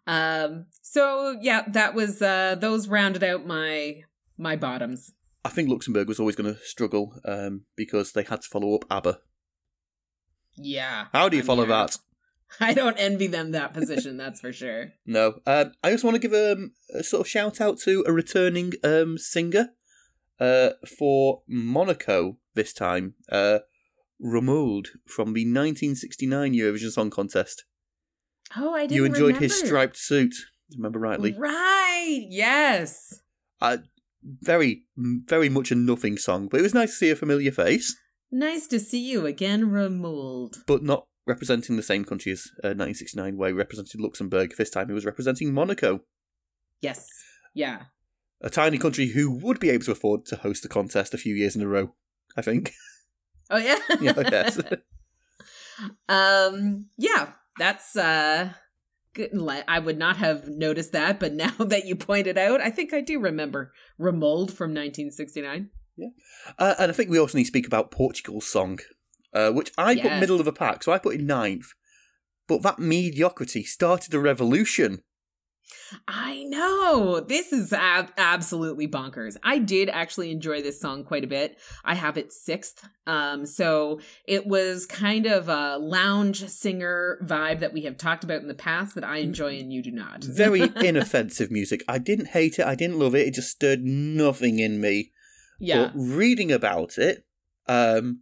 um. So yeah, that was uh those rounded out my my bottoms. I think Luxembourg was always going to struggle um, because they had to follow up ABBA. Yeah. How do you I follow that? I don't envy them that position, that's for sure. No. Um, I just want to give um, a sort of shout out to a returning um, singer uh, for Monaco this time, uh, Romuald from the 1969 Eurovision Song Contest. Oh, I didn't You enjoyed his striped suit, remember rightly. Right. Yes. Very, very much a nothing song, but it was nice to see a familiar face, Nice to see you again, Romuald. but not representing the same country as uh, 1969, where he represented Luxembourg. This time he was representing Monaco. Yes. Yeah. A tiny country who would be able to afford to host the contest a few years in a row. I think. Oh yeah. yeah, yes. um. Yeah. That's uh. Good. I would not have noticed that, but now that you point it out, I think I do remember Romuald from 1969. Uh, and I think we also need to speak about Portugal's song, uh, which I put middle of the pack, so I put in ninth. But that mediocrity started a revolution. I know. This is ab- absolutely bonkers. I did actually enjoy this song quite a bit. I have it sixth. Um, so it was kind of a lounge singer vibe that we have talked about in the past that I enjoy and you do not. Very inoffensive music. I didn't hate it. I didn't love it. It just stirred nothing in me. yeah. But reading about it, um,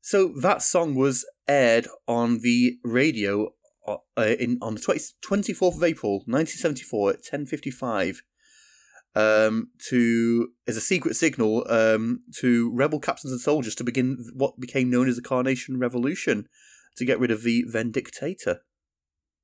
so that song was aired on the radio uh, in on the 20, 24th of April, 1974 at 10:55. Um, to as a secret signal um, to rebel captains and soldiers to begin what became known as the Carnation Revolution, to get rid of the then dictator.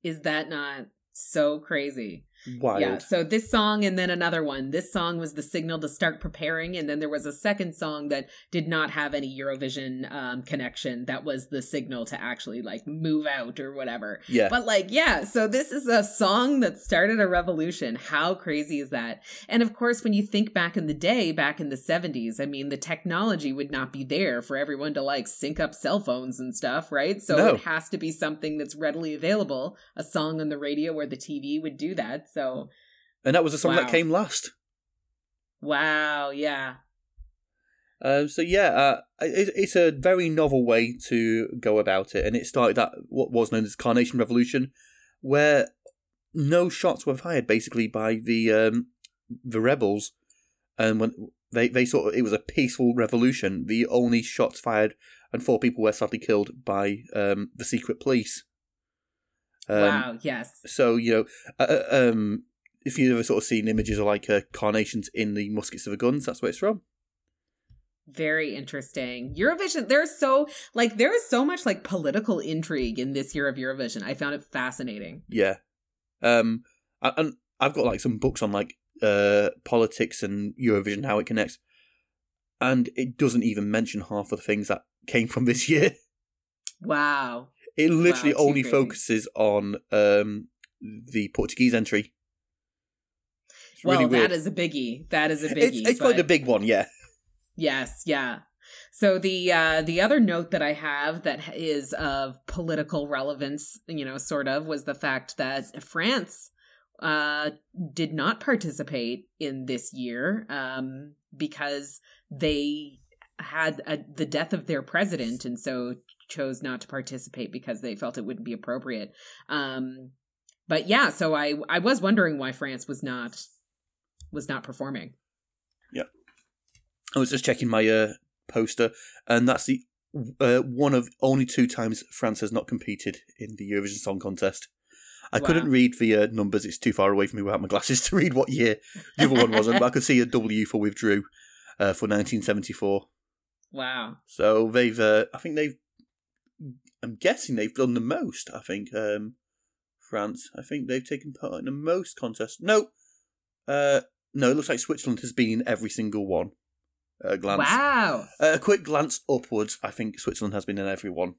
Is that not so crazy? Wild. Yeah. So this song and then another one. This song was the signal to start preparing, and then there was a second song that did not have any Eurovision um, connection. That was the signal to actually like move out or whatever. Yeah. But like, yeah, so this is a song that started a revolution. How crazy is that? And of course, when you think back in the day, back in the 70s, I mean, the technology would not be there for everyone to like sync up cell phones and stuff, right? So No. it has to be something that's readily available, a song on the radio or the TV would do that. So, and that was the song Wow. that came last. wow, yeah. Um, so yeah, uh, it, it's a very novel way to go about it, and it started that what was known as Carnation Revolution, where no shots were fired basically by the um, the rebels, and when they they sort of it was a peaceful revolution. The only shots fired and four people were sadly killed by um, the secret police. Um, wow, yes. So you know, uh, uh, um, if you've ever sort of seen images of like uh, carnations in the muskets of the guns, that's where it's from. Very interesting. Eurovision, there's so like there is so much like political intrigue in this year of Eurovision. I found it fascinating. Yeah. Um and- and I've got like some books on like uh politics and Eurovision how it connects. And it doesn't even mention half of the things that came from this year. Wow. It literally Wow, only focuses on um the Portuguese entry. It's well, really weird. that is a biggie. That is a biggie. it's it's quite a big one, yeah. Yes, yeah. So the uh the other note that I have that is of political relevance, you know, sort of, was the fact that France uh did not participate in this year um because they had a, the death of their president and so chose not to participate because they felt it wouldn't be appropriate. Um but yeah, so I I was wondering why France was not was not performing. Yeah, I was just checking my uh, poster, and that's the uh, one of only two times France has not competed in the Eurovision Song Contest. I Wow. couldn't read the uh, numbers; it's too far away from me without my glasses to read what year the other one wasn't. But I could see a W for withdrew uh, for 1974. Wow. So they've, uh, I think they've, I'm guessing they've done the most. I think um, France. I think they've taken part in the most contests. No, uh, no, it looks like Switzerland has been in every single one. A glance. Wow. Uh, a quick glance upwards. I think Switzerland has been in every one.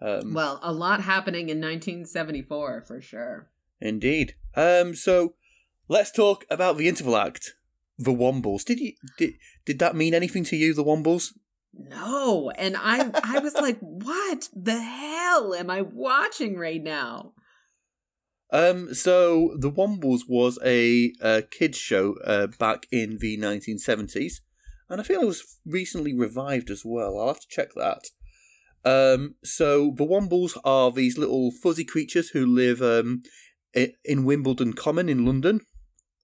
Um, Well, a lot happening in 1974 for sure. Indeed. Um. So, let's talk about the interval act. The Wombles. Did you did did that mean anything to you? The Wombles. No, and I I was like, what the hell am I watching right now? Um. So the Wombles was a uh, kids show uh, back in the 1970s, and I feel it was recently revived as well. I'll have to check that. Um. So the Wombles are these little fuzzy creatures who live um in Wimbledon Common in London.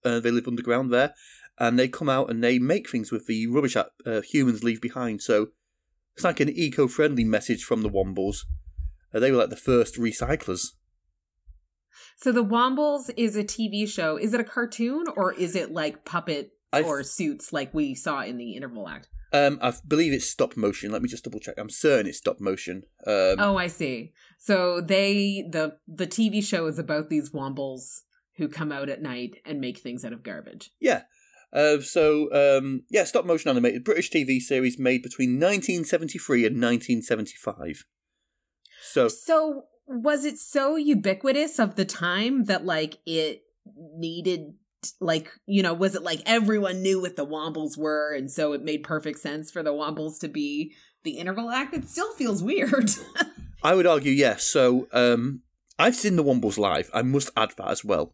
Uh, they live underground there, and they come out and they make things with the rubbish that uh, humans leave behind. So it's like an eco-friendly message from the Wombles. Uh, they were like the first recyclers. So the Wombles is a TV show. Is it a cartoon or is it like puppet I've- or suits like we saw in the interval act? Um, I believe it's stop motion. Let me just double check. I'm certain it's stop motion. Um, Oh, I see. So they the the TV show is about these Wombles who come out at night and make things out of garbage. yeah. Uh, so um, yeah, stop motion animated British TV series made between 1973 and 1975. So So was it so ubiquitous of the time that like it needed like you know was it like everyone knew what the Wombles were and so it made perfect sense for the Wombles to be the interval act? It still feels weird. I would argue yes. So um, I've seen the Wombles live. I must add that as well,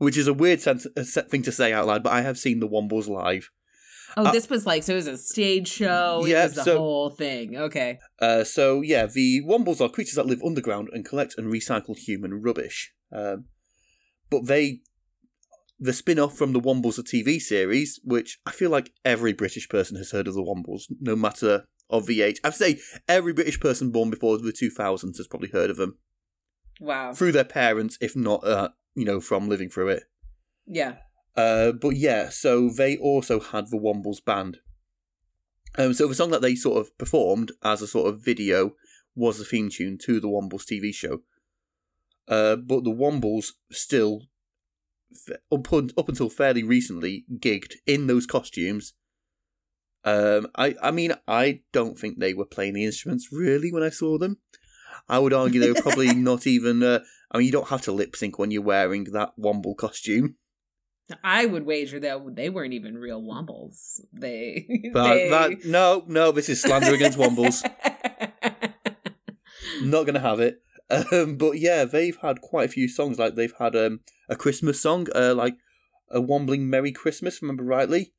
which is a weird sense, a thing to say out loud. But I have seen the Wombles live. oh, Uh, this was like so it was a stage show. Yeah, it was the so- whole thing. Okay. Uh, so yeah, the Wombles are creatures that live underground and collect and recycle human rubbish. Um, but they, the spin-off from the Wombles, a TV series, which I feel like every British person has heard of the Wombles, no matter of the age. I'd say every British person born before the 2000s has probably heard of them Wow. through their parents, if not, uh, you know, from living through it. Yeah. Uh, but yeah, so they also had the Wombles band. Um, so the song that they sort of performed as a sort of video was the theme tune to the Wombles TV show. Uh, but the Wombles still, up, up until fairly recently, gigged in those costumes. Um, I, I mean, I don't think they were playing the instruments really when I saw them. I would argue they were probably not even. Uh, I mean, you don't have to lip sync when you're wearing that Womble costume. I would wager that they weren't even real Wombles. They, That, they... that no, no, this is slander against Wombles. Not gonna have it. Um, but yeah, they've had quite a few songs. Like they've had um, a Christmas song, uh, like a Wombling Merry Christmas. Remember rightly?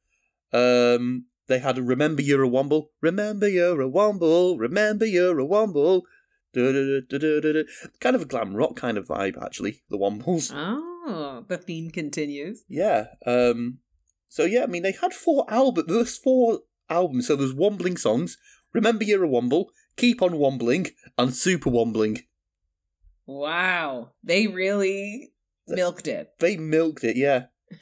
Um, they had a Remember You're a Womble. Remember You're a Womble. Remember You're a Womble. Kind of a glam rock kind of vibe, actually. The Wombles. oh, the theme continues. Yeah. Um. So yeah, I mean, they had four albums. There's four albums. So there's Wombling songs. Remember You're a Womble. Keep on Wombling and Super Wombling. Wow, they really milked it. They milked it. Yeah.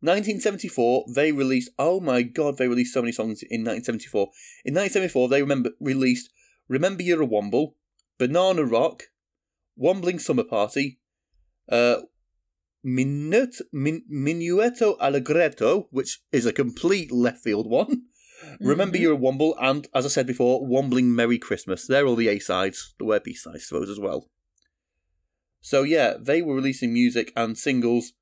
1974, they released. Oh my god, they released so many songs in 1974. In 1974, they remember released "Remember You're a Womble," "Banana Rock," "Wombling Summer Party," uh, Minut, min, "Minuetto Allegretto," which is a complete left field one. Remember Mhm. You're a Womble, and as I said before, Wombling Merry Christmas. They're all the A sides. There were B sides to those as well. So yeah, they were releasing music and singles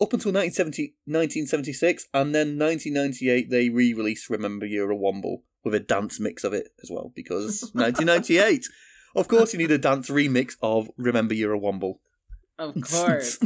up until 1970, 1976, and then 1998 they re-released Remember You're a Womble with a dance mix of it as well, because 1998. Of course you need a dance remix of Remember You're a Womble. Of course.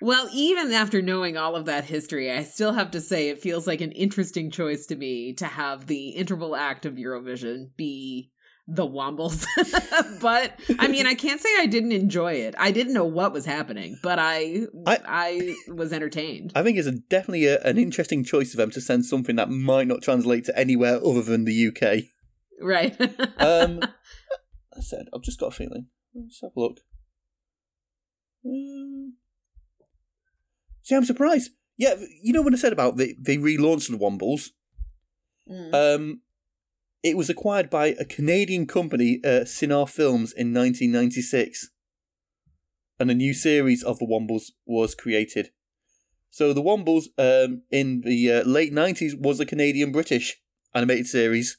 Well, even after knowing all of that history, I still have to say it feels like an interesting choice to me to have the interval act of Eurovision be the Wombles. but I mean, I can't say I didn't enjoy it. I didn't know what was happening, but I I, I- was entertained. I think it's a, definitely a, an interesting choice of them to send something that might not translate to anywhere other than the UK. right. Um, I said, I've just got a feeling. Let's have a look. Um, see, I'm surprised. Yeah, you know when I said about they, they relaunched the Wombles? Mm. Um, it was acquired by a Canadian company, uh, Cinar Films, in 1996. and a new series of the Wombles was created. So the Wombles um, in the uh, late 90s was a Canadian British animated series.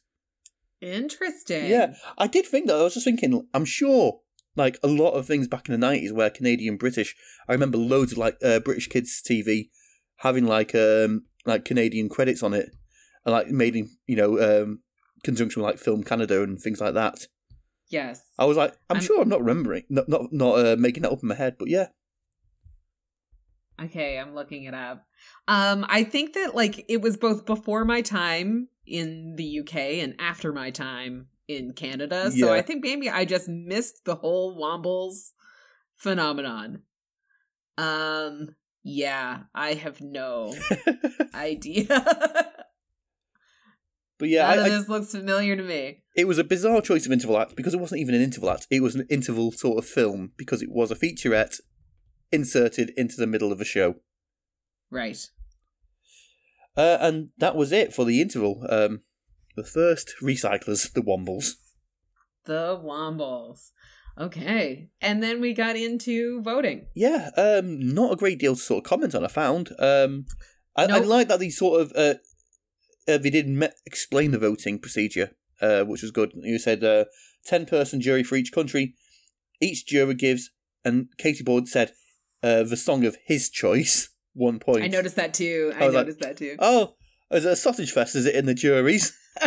Interesting. Yeah, I did think that. I was just thinking, I'm sure, like a lot of things back in the 90s were Canadian British. I remember loads of like uh, British kids TV having like um like Canadian credits on it, and like made in you know um conjunction with like Film Canada and things like that. Yes. I was like, I'm, sure I'm not remembering, not not not uh, making that up in my head, but yeah, Okay, I'm looking it up. Um, I think that like it was both before my time in the UK and after my time in Canada. So Yeah. I think maybe I just missed the whole Wombles phenomenon. Um, yeah, I have no idea. but yeah, None I, of I, this looks familiar to me. it was a bizarre choice of interval act because it wasn't even an interval act; it was an interval sort of film because it was a featurette inserted into the middle of a show. Right. Uh, and that was it for the interval. Um, the first recyclers, the Wombles. The Wombles. Okay. And then we got into voting. Yeah, um, not a great deal to sort of comment on. I found. Um, I, I like that they sort of uh, uh, they did me- explain the voting procedure, uh, which was good. You said uh, ten person jury for each country. Each juror gives, and Katie Boyle said, uh, the song of his choice. One point. I noticed that too. I I was like, noticed that too. Oh, is it a sausage fest? Is it in the juries?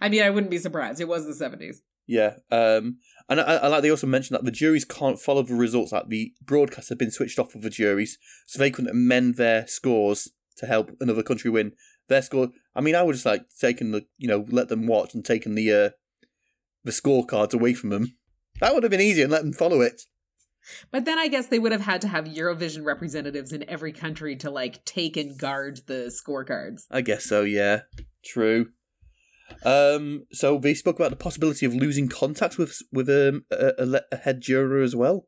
I mean, I wouldn't be surprised. It was the 70s. Yeah, um, and I, I like they also mentioned that the juries can't follow the results. Like the broadcasts have been switched off of the juries, so they couldn't amend their scores to help another country win their score. I mean, I would just like taken the you know let them watch and taken the uh, the scorecards away from them. That would have been easier and let them follow it. But then I guess they would have had to have Eurovision representatives in every country to like take and guard the scorecards. I guess so. Yeah, true. Um, so they spoke about the possibility of losing contact with with um, a, a, head juror as well,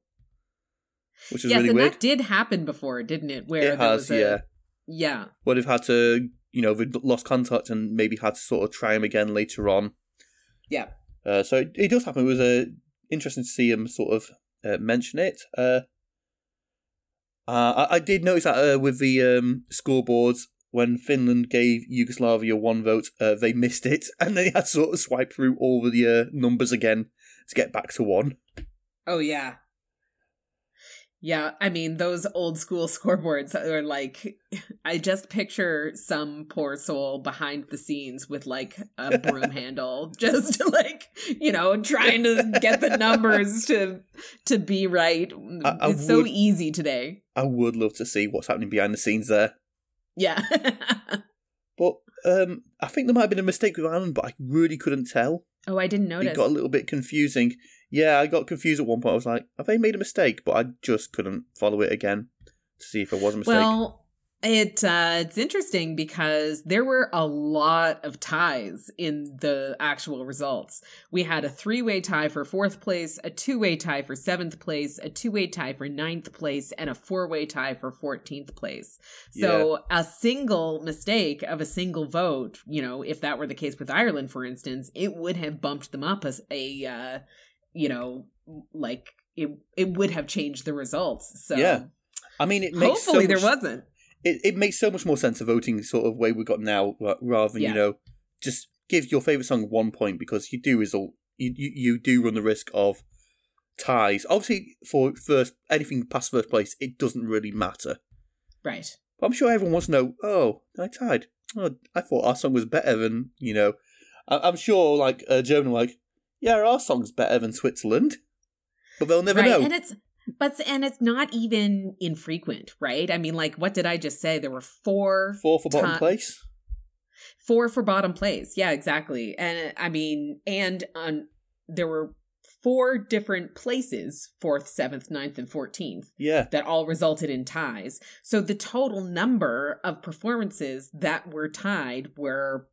which is yes, really and weird. that did happen before, didn't it? Where It there has, was a, yeah. Yeah. would have had to, you know, they'd lost contact and maybe had to sort of try him again later on. Yeah. Uh, so it, it does happen. It was uh, interesting to see him sort of uh, mention it. Uh, uh, I, I did notice that uh, with the um, scoreboards, when Finland gave Yugoslavia one vote, uh, they missed it, and they had to sort of swipe through all the uh, numbers again to get back to one. Oh yeah. Yeah, I mean those old school scoreboards are like I just picture some poor soul behind the scenes with like a broom handle just like, you know, trying to get the numbers to to be right. I- I it's so easy today. I would love to see what's happening behind the scenes there. Yeah. But um, I think there might have been a mistake with Ireland, but I really couldn't tell. oh, I didn't notice. It got a little bit confusing. Yeah, I got confused at one point. I was like, have they made a mistake? But I just couldn't follow it again to see if it was a mistake. Well, it uh, it's interesting because there were a lot of ties in the actual results. We had a three way tie for fourth place, a two way tie for seventh place, a two way tie for ninth place, and a four way tie for fourteenth place. So a single mistake of a single vote, you know, if that were the case with Ireland, for instance, it would have bumped them up as a, uh, you know, like it it would have changed the results. So Yeah. I mean, it makes hopefully so there much, wasn't. It, it makes so much more sense of voting sort of way we've got now, rather than Yeah. you know just give your favorite song one point because you do result you, you you do run the risk of ties. Obviously, for first anything past first place, it doesn't really matter. Right. But I'm sure everyone wants to know. Oh, I tied. Oh, I thought our song was better than you know. I- I'm sure like uh, German, like yeah, our song's better than Switzerland, but they'll never right. know. And it's but and it's not even infrequent, right? I mean, like what did I just say? There were four Four for bottom place. four for bottom place. Yeah, exactly. And uh, I mean, and on there were four different places, fourth, seventh, ninth, and fourteenth, Yeah, that all resulted in ties. So the total number of performances that were tied were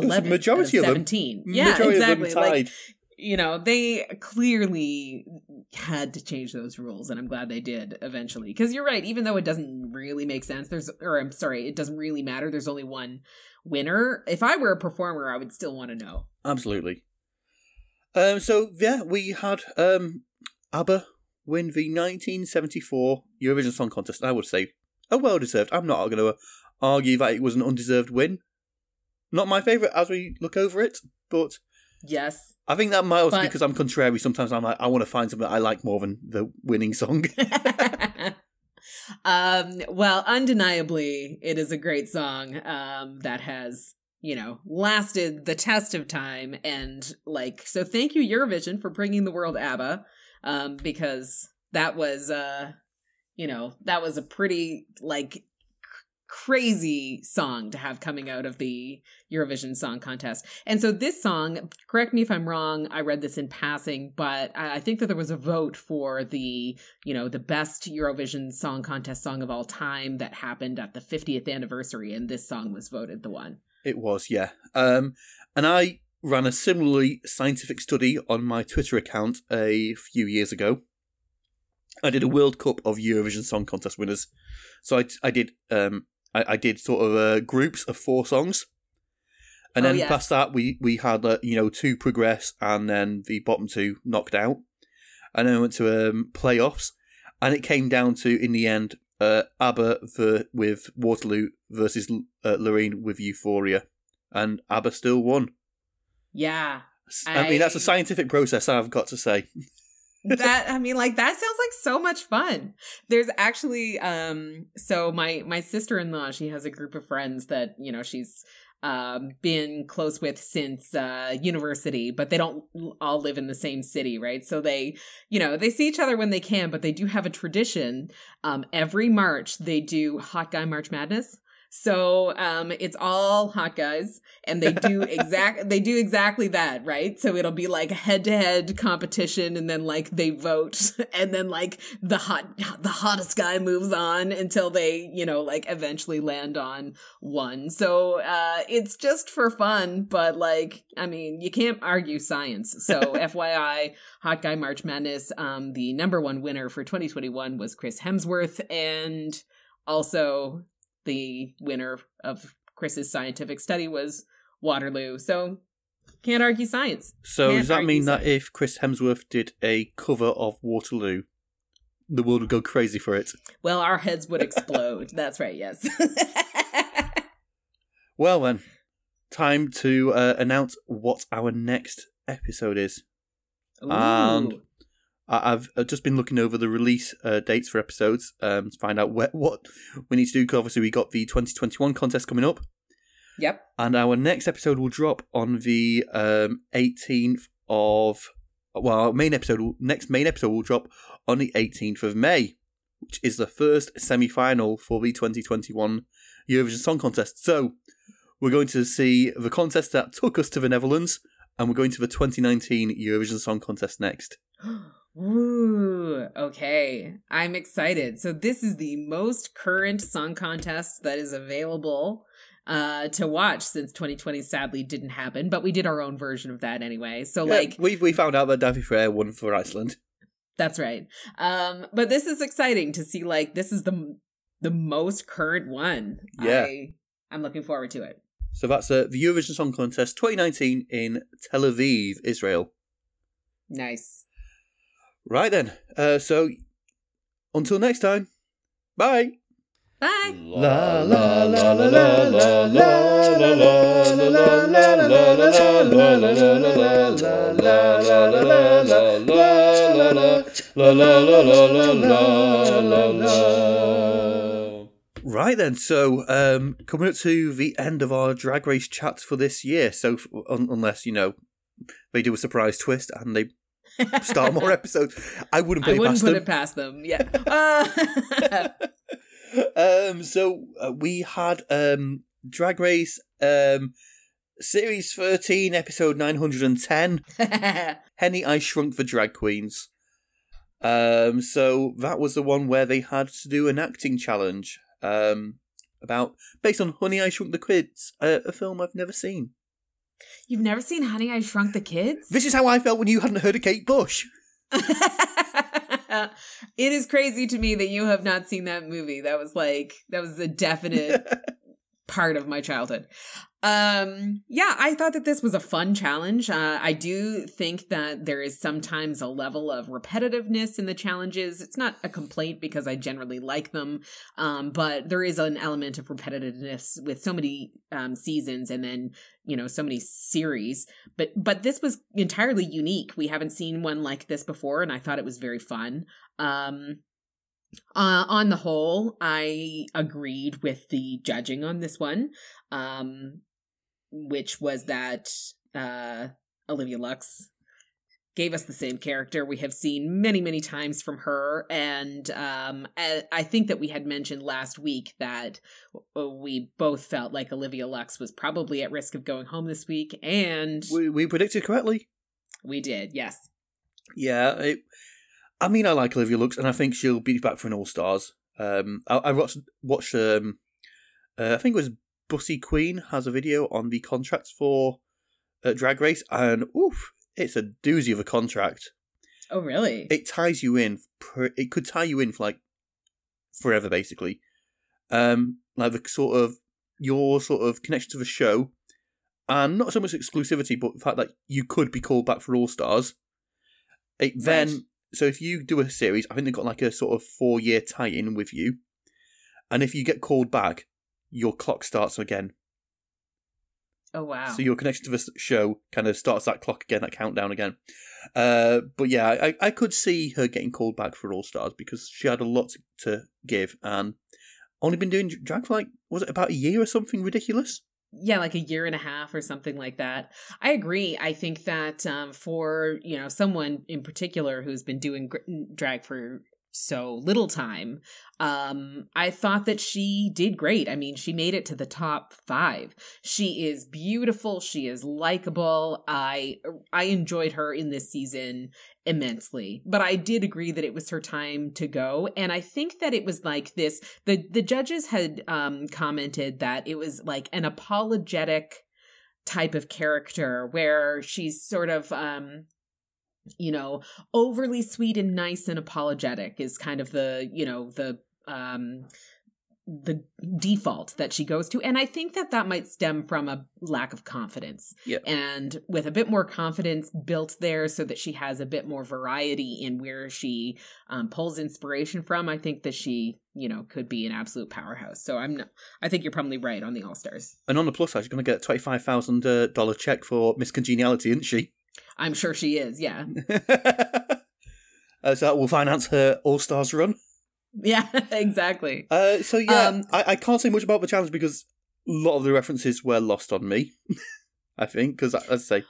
was a eleven. majority of them. seventeen. Yeah, Majority exactly. Of them Like tied. you know, they clearly had to change those rules, and I'm glad they did eventually. Because you're right, even though it doesn't really make sense, there's, or I'm sorry, it doesn't really matter. There's only one winner. If I were a performer, I would still want to know. Absolutely. Um. So yeah, we had um ABBA win the 1974 Eurovision Song Contest. I would say a well deserved. I'm not going to argue that it was an undeserved win. Not my favourite as we look over it, but yes. I think that might also But- because I'm contrary. Sometimes I'm like, I want to find something that I like more than the winning song. um, well, undeniably, it is a great song um, that has, you know, lasted the test of time. And, like, so thank you, Eurovision, for bringing the world ABBA, um, because that was, uh, you know, that was a pretty, like, crazy song to have coming out of the Eurovision Song Contest. And so this song, correct me if I'm wrong, I read this in passing, but I think that there was a vote for the, you know, the best Eurovision Song Contest song of all time that happened at the 50th anniversary, and this song was voted the one. It was, yeah. Um, and I ran a similarly scientific study on my Twitter account a few years ago. I did a World Cup of Eurovision Song Contest winners. So I, I did um, I, I did sort of uh, groups of four songs, and Oh, then yes. past that we we had uh, you know two progress and then the bottom two knocked out, and then went to um, playoffs, and it came down to in the end uh, ABBA ver- with Waterloo versus uh, Loreen with Euphoria, and ABBA still won. Yeah. I, mean, that's a scientific process. I've got to say. that I mean like that sounds like so much fun. There's actually um so my my sister-in-law, she has a group of friends that, you know, she's um been close with since uh university, but they don't all live in the same city, right? So they, you know, they see each other when they can, but they do have a tradition. Um every March they do Hot Guy March Madness. So um it's all hot guys and they do exact they do exactly that, right? So it'll be like head to head competition and then like they vote and then like the hot the hottest guy moves on until they, you know, like eventually land on one. So uh it's just for fun, but like I mean, you can't argue science. So FYI, Hot Guy March Madness um the number 1 winner for 2021 was Chris Hemsworth and also the winner of Chris's scientific study was Waterloo. So can't argue science. So Can't does that mean that if Chris Hemsworth did a cover of Waterloo, the world would go crazy for it? Well, our heads would explode. That's right. Yes. Well then, time to uh, announce what our next episode is. And- Ooh. I- I've uh, just been looking over the release uh, dates for episodes um, to find out wh- what we need to do. 'cause obviously, we got the 2021 contest coming up, Yep. and our next episode will drop on the um, 18th of. Well, our main episode, will, next main episode will drop on the 18th of May, which is the first semi-final for the 2021 Eurovision Song Contest. So, we're going to see the contest that took us to the Netherlands, and we're going to the 2019 Eurovision Song Contest next. Ooh, okay. I'm excited. So this is the most current song contest that is available uh to watch since 2020 sadly didn't happen, but we did our own version of that anyway. So Yeah, like we we found out that Daði Freyr won for Iceland. That's right. Um, but this is exciting to see. Like, this is the the most current one. Yeah. I, I'm looking forward to it. So that's uh, the Eurovision Song Contest 2019 in Tel Aviv, Israel. Nice. Right then. Uh, so until next time. Bye. Bye. La la la la la la la la la la la la Right then, so um, coming up to the end of our drag race chats for this year. So, f- un- unless you know they do a surprise twist and they start more episodes, I wouldn't put I it wouldn't past put them. it past them. Yeah. Uh, um, so uh, we had um, Drag Race um, Series 13, Episode 910, Henny I Shrunk the Drag Queens. Um, so that was the one where they had to do an acting challenge um, about based on Honey I Shrunk the Kids, a, a film I've never seen. You've never seen Honey I Shrunk the Kids? This is how I felt when you hadn't heard of Kate Bush. it is crazy to me that you have not seen that movie. That was like that was a definite part of my childhood. Um, yeah, I thought that this was a fun challenge. Uh, I do think that there is sometimes a level of repetitiveness in the challenges. It's not a complaint because I generally like them, um, but there is an element of repetitiveness with so many um, seasons and then you know so many series. But but this was entirely unique. We haven't seen one like this before, and I thought it was very fun. Um, uh, on the whole, I agreed with the judging on this one. Um, which was that uh, Olivia Lux gave us the same character we have seen many many times from her. And um, i think that we had mentioned last week that we both felt like olivia lux was probably at risk of going home this week and we, we predicted correctly. We did yes. Yeah it, i mean i like olivia lux and i think she'll be back for an all stars um, I, I, watched watched um, uh, i think it was Bussy Queen has a video on the contracts for uh, Drag Race, and oof, it's a doozy of a contract. Oh, really? It ties you in. Per, it could tie you in for like forever, basically. Um, like the sort of your sort of connection to the show, and not so much exclusivity, but the fact that you could be called back for All Stars. It then, right. so if you do a series, I think they've got like a sort of four year tie in with you, and if you get called back, your clock starts again. Oh wow! So your connection to the show kind of starts that clock again, that countdown again. Uh, but yeah, I, I could see her getting called back for All Stars because she had a lot to give and only been doing drag for like was it about a year or something ridiculous? yeah like a year and a half or something like that i agree i think that um, for you know someone in particular who's been doing drag for so little time. Um, I thought that she did great. I mean, she made it to the top five. She is beautiful. She is likable. I I enjoyed her in this season immensely. But I did agree that it was her time to go. And I think that it was like this. The the judges had um commented that it was like an apologetic type of character where she's sort of um you know, overly sweet and nice and apologetic is kind of the, you know, the um the default that she goes to. And i think that that might stem from a lack of confidence yeah. and with a bit more confidence built there so that she has a bit more variety in where she um, pulls inspiration from i think that she you know could be an absolute powerhouse. So i'm not, i think you're probably right on the all stars. And on the plus side she's going to get a $25000 uh, check for miss congeniality isn't she I'm sure she is, yeah. uh, so that will finance her All Stars run. Yeah, exactly. Uh, so yeah, um, I, I can't say much about the challenge because a lot of the references were lost on me. I think because let's say.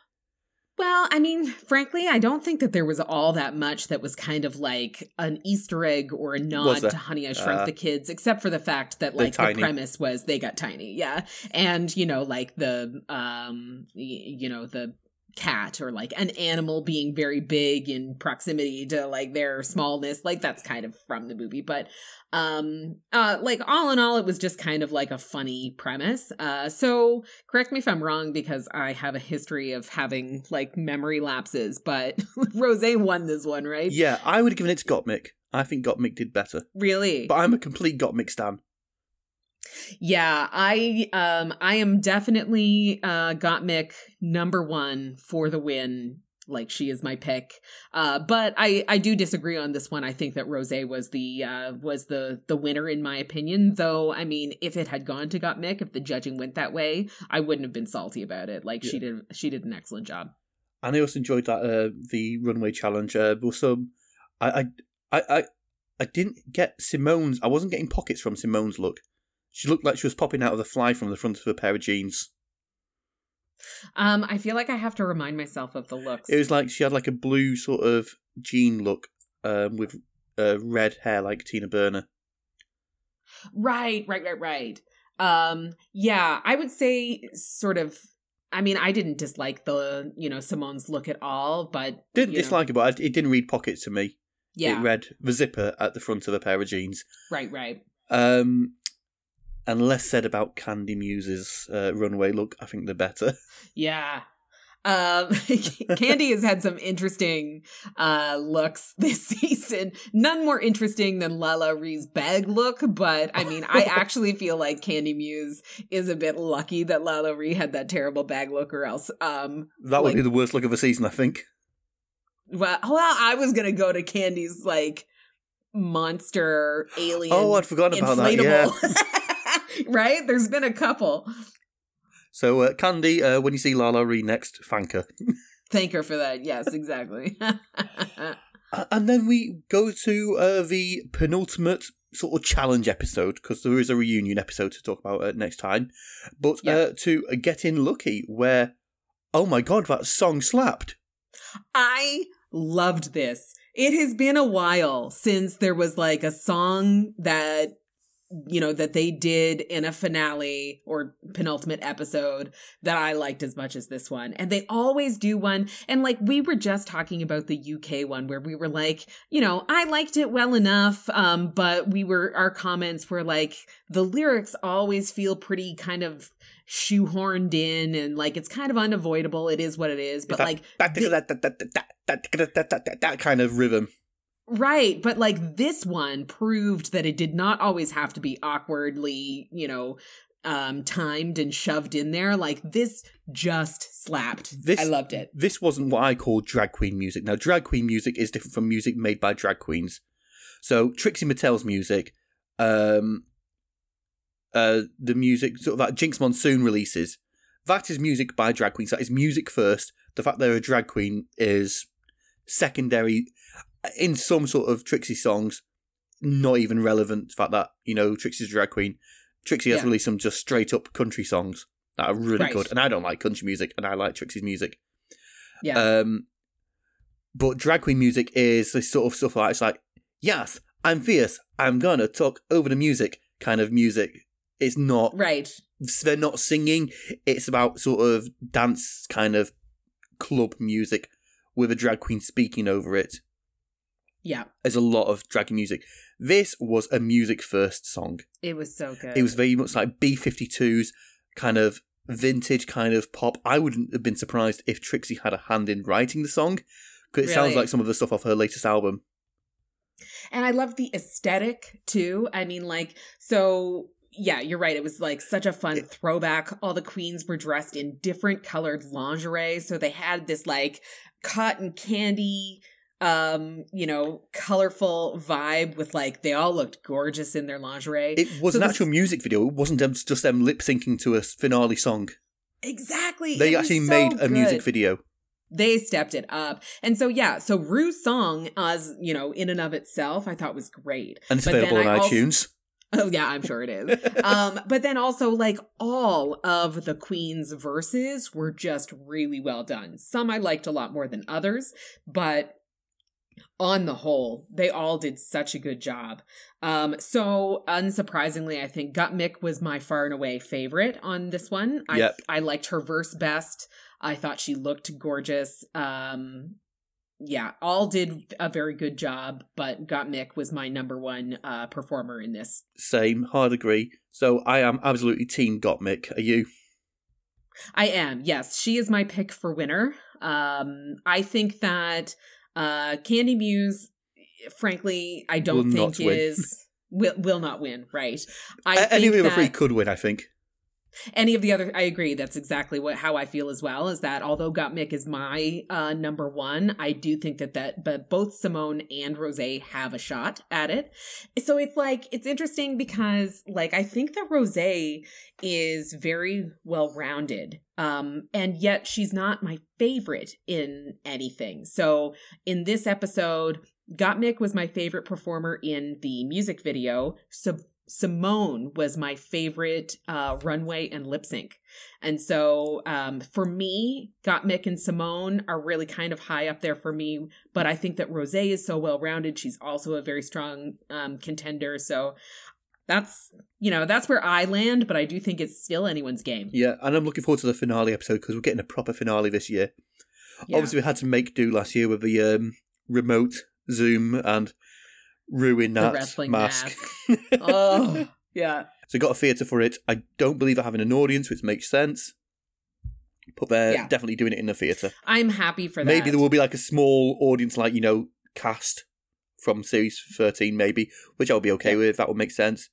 Well, I mean, frankly, I don't think that there was all that much that was kind of like an Easter egg or a nod to Honey I Shrunk uh, the Kids, except for the fact that like the premise was they got tiny, yeah, and you know, like the um, you know, the cat or like an animal being very big in proximity to like their smallness like that's kind of from the movie but um uh like all in all it was just kind of like a funny premise. Uh so correct me if i'm wrong because i have a history of having like memory lapses but rose won this one right? Yeah i would have given it to gottmik. I think gottmik did better. Really? But i'm a complete gottmik stan yeah, I um I am definitely uh Gottmik number 1 for the win. Like she is my pick. Uh but I I do disagree on this one. I think that Rose was the uh was the the winner in my opinion, though I mean if it had gone to Gottmik if the judging went that way, I wouldn't have been salty about it. Like yeah. she did she did an excellent job. And I also enjoyed that uh the runway challenge. Uh was some I I I I didn't get Symone's. I wasn't getting pockets from Symone's look. She looked like she was popping out of the fly from the front of a pair of jeans. Um, I feel like I have to remind myself of the looks. It was like she had like a blue sort of jean look, um, with uh, red hair like Tina Burner. Right, right, right, right. Um, yeah, I would say sort of. I mean, I didn't dislike the you know Symone's look at all, but didn't dislike know. it, but it didn't read pockets to me. Yeah, it read the zipper at the front of a pair of jeans. Right, right. Um, and less said about Kandy Muse's uh, runway look, I think the better. Yeah. Um, Kandy has had some interesting uh, looks this season. None more interesting than LaLa Ri's bag look, but I mean, I actually feel like Candy Muse is a bit lucky that LaLa Ri had that terrible bag look, or else um, That would like- be the worst look of the season, I think. well, well, I was gonna go to Kandy's like monster alien. Oh, I'd forgotten about that. Yeah. right? There's been a couple. So, uh, Kandy, uh, when you see LaLa Ri next, thank her. Thank her for that. Yes, exactly. And then we go to uh, the penultimate sort of challenge episode because there is a reunion episode to talk about uh, next time. But Yeah. uh, to Get In Lucky, where, oh my god, that song slapped. I loved this. It has been a while since there was like a song that you know, that they did in a finale or penultimate episode that I liked as much as this one. And they always do one. And like we were just talking about the UK one where we were like, you know, I liked it well enough. Um, but we were, our comments were like, the lyrics always feel pretty kind of shoehorned in and like it's kind of unavoidable. It is what it is. But like that kind of rhythm. Right, but like this one proved that it did not always have to be awkwardly, you know, um timed and shoved in there. Like this just slapped. This- I loved it. This wasn't what I call drag queen music. Now, drag queen music is different from music made by drag queens. So, Trixie Mattel's music, um, uh, the music, sort of that Jinkx Monsoon releases, that is music by drag queens. That is music first. The fact they're a drag queen is secondary in some sort of Trixie songs, not even relevant. The fact that, you know, Trixie's a drag queen. Trixie has Yeah. released some just straight up country songs that are really Right. good. And I don't like country music, and I like Trixie's music. Yeah. Um, but drag queen music is this sort of stuff like it's like, yes, I'm fierce. I'm gonna talk over the music kind of music. It's not. right. They're not singing. It's about sort of dance kind of club music with a drag queen speaking over it. Yeah. There's a lot of drag music. This was a music first song. It was so good. It was very much like B52's kind of vintage kind of pop. I wouldn't have been surprised if Trixie had a hand in writing the song because it sounds like some of the stuff off her latest album. And I love the aesthetic too. I mean, like, so yeah, you're right. It was like such a fun It- throwback. All the queens were dressed in different colored lingerie. So they had this like cotton candy, um, you know, colorful vibe with like, they all looked gorgeous in their lingerie. It was So an this- actual music video. It wasn't them, just them lip syncing to a finale song. exactly. They It actually so made a music video. they stepped it up. And so yeah, so Rue's song as, you know, in and of itself, I thought was great. And it's But available on also- iTunes. Oh yeah, I'm sure it is. um, but then also like all of the Queen's verses were just really well done. Some I liked a lot more than others, but on the whole, they all did such a good job. Um, so unsurprisingly, I think Gottmik was my far and away favorite on this one. I Yep. I liked her verse best. I thought she looked gorgeous. Um, yeah, all did a very good job, but Gottmik was my number one uh, performer in this. Same, hard agree. So I am absolutely team Gottmik. Are you? I am, yes. She is my pick for winner. Um, I think that uh, Kandy Muse, frankly, I don't Will think is will will not win. Right? I A- Any think of the that three could win, I think. Any of the other. I agree. That's exactly what how I feel as well. Is that although Gottmik is my uh, number one, I do think that that but both Symone and Rose have a shot at it. So it's like it's interesting because like I think that Rose is very well rounded. Um, and yet she's not my favorite in anything. So in this episode, Gottmik was my favorite performer in the music video. So Symone was my favorite uh, runway and lip sync. And so um, for me, Gottmik and Symone are really kind of high up there for me. But I think that Rose is so well rounded. She's also a very strong um, contender. So that's you know that's where I land. But I do think it's still anyone's game. Yeah, and I'm looking forward to the finale episode because we're getting a proper finale this year. Yeah. Obviously, we had to make do last year with the um, remote Zoom and ruin that wrestling mask. oh yeah. so got a theatre for it. I don't believe they're having an audience, which makes sense. but they're Yeah. definitely doing it in the theatre. I'm happy for that. Maybe there will be like a small audience, like you know, cast from series thirteen, maybe, which I'll be okay Yeah. with. That would make sense.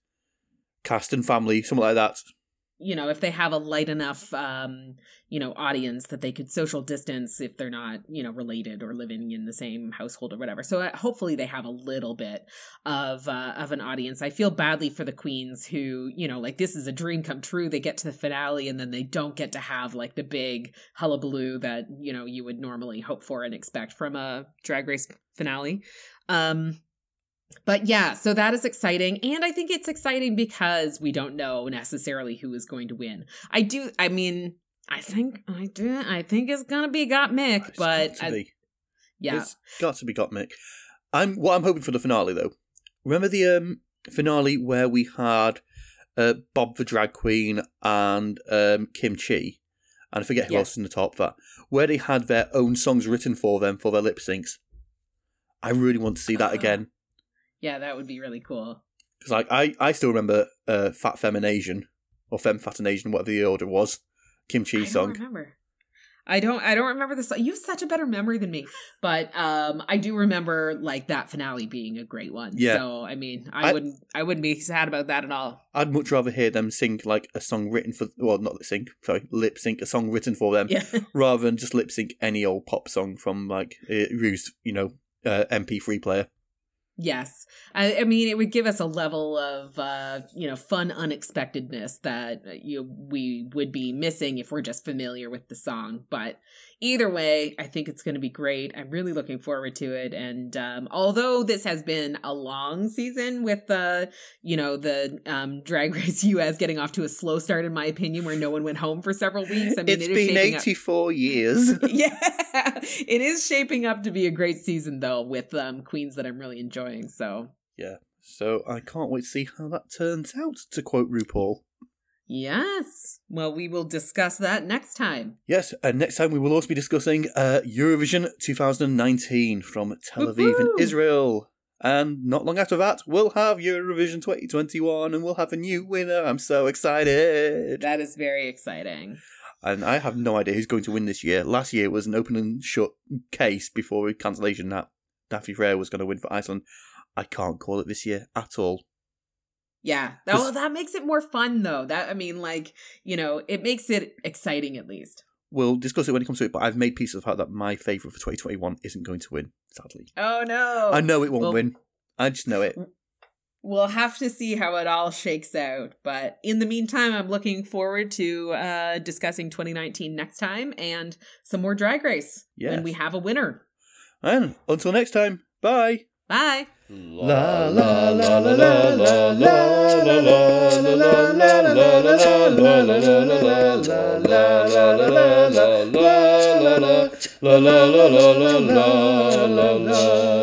Cast and family, something like that. You know, if they have a light enough, um, you know, audience that they could social distance if they're not, you know, related or living in the same household or whatever. So uh, hopefully they have a little bit of uh, of an audience. I feel badly for the queens who, you know, like this is a dream come true. They get to the finale and then they don't get to have like the big hullabaloo that you know you would normally hope for and expect from a drag race finale. Um, but yeah, so that is exciting. And I think it's exciting because we don't know necessarily who is going to win. I do, I mean, I think, I do, I think it's going to be Gottmik, It's but got to I- be. yeah. It's got to be Gottmik. I'm what I'm hoping for the finale though. Remember the um finale where we had uh Bob the drag queen and um Kim Chi, and I forget who Yes. else was in the top that, where they had their own songs written for them for their lip syncs. I really want to see that Ah. again Yeah, that would be really cool. because like I I still remember uh Fat Feminasian or Femme Fatinasian whatever the order was, Kim I Chi song. remember. I don't I don't remember the song. You have such a better memory than me. But um I do remember like that finale being a great one. Yeah. So I mean I, I- wouldn't I wouldn't be sad about that at all. I'd much rather hear them sing like a song written for well not lip sync sorry lip sync a song written for them Yeah. rather than just lip sync any old pop song from like uh, Rue's, you know, uh, MP3 player. Yes. I, I mean, it would give us a level of, uh, you know, fun unexpectedness that uh, you we would be missing if we're just familiar with the song. But either way, I think it's going to be great. I'm really looking forward to it. And um, although this has been a long season with the, you know, the um, Drag Race US getting off to a slow start, in my opinion, where no one went home for several weeks. I mean, it's it been shaping up- 84 years. yeah, it is shaping up to be a great season though, with um, queens that I'm really enjoying. So yeah. so I can't wait to see how that turns out, to quote RuPaul. Yes, well, we will discuss that next time. Yes, and next time we will also be discussing uh, Eurovision 2019 from Tel Aviv Woohoo! in Israel. And not long after that, we'll have Eurovision 2021 and we'll have a new winner. I'm so excited. That is very exciting. And I have no idea who's going to win this year. Last year was an open and shut case before cancellation that Daði Freyr was going to win for Iceland. I can't call it this year at all. Yeah. This- Oh, that makes it more fun though. That I mean, like you know, it makes it exciting at least. We'll discuss it when it comes to it, but I've made peace of the fact that my favourite for 2021 isn't going to win, sadly. Oh no! I know it won't Well- win. I just know it. We'll have to see how it all shakes out. But in the meantime, I'm looking forward to uh, discussing 2019 next time and some more Drag Race Yes. when we have a winner. And until next time, bye. Bye. La la la la la la la la la la la la la la la la la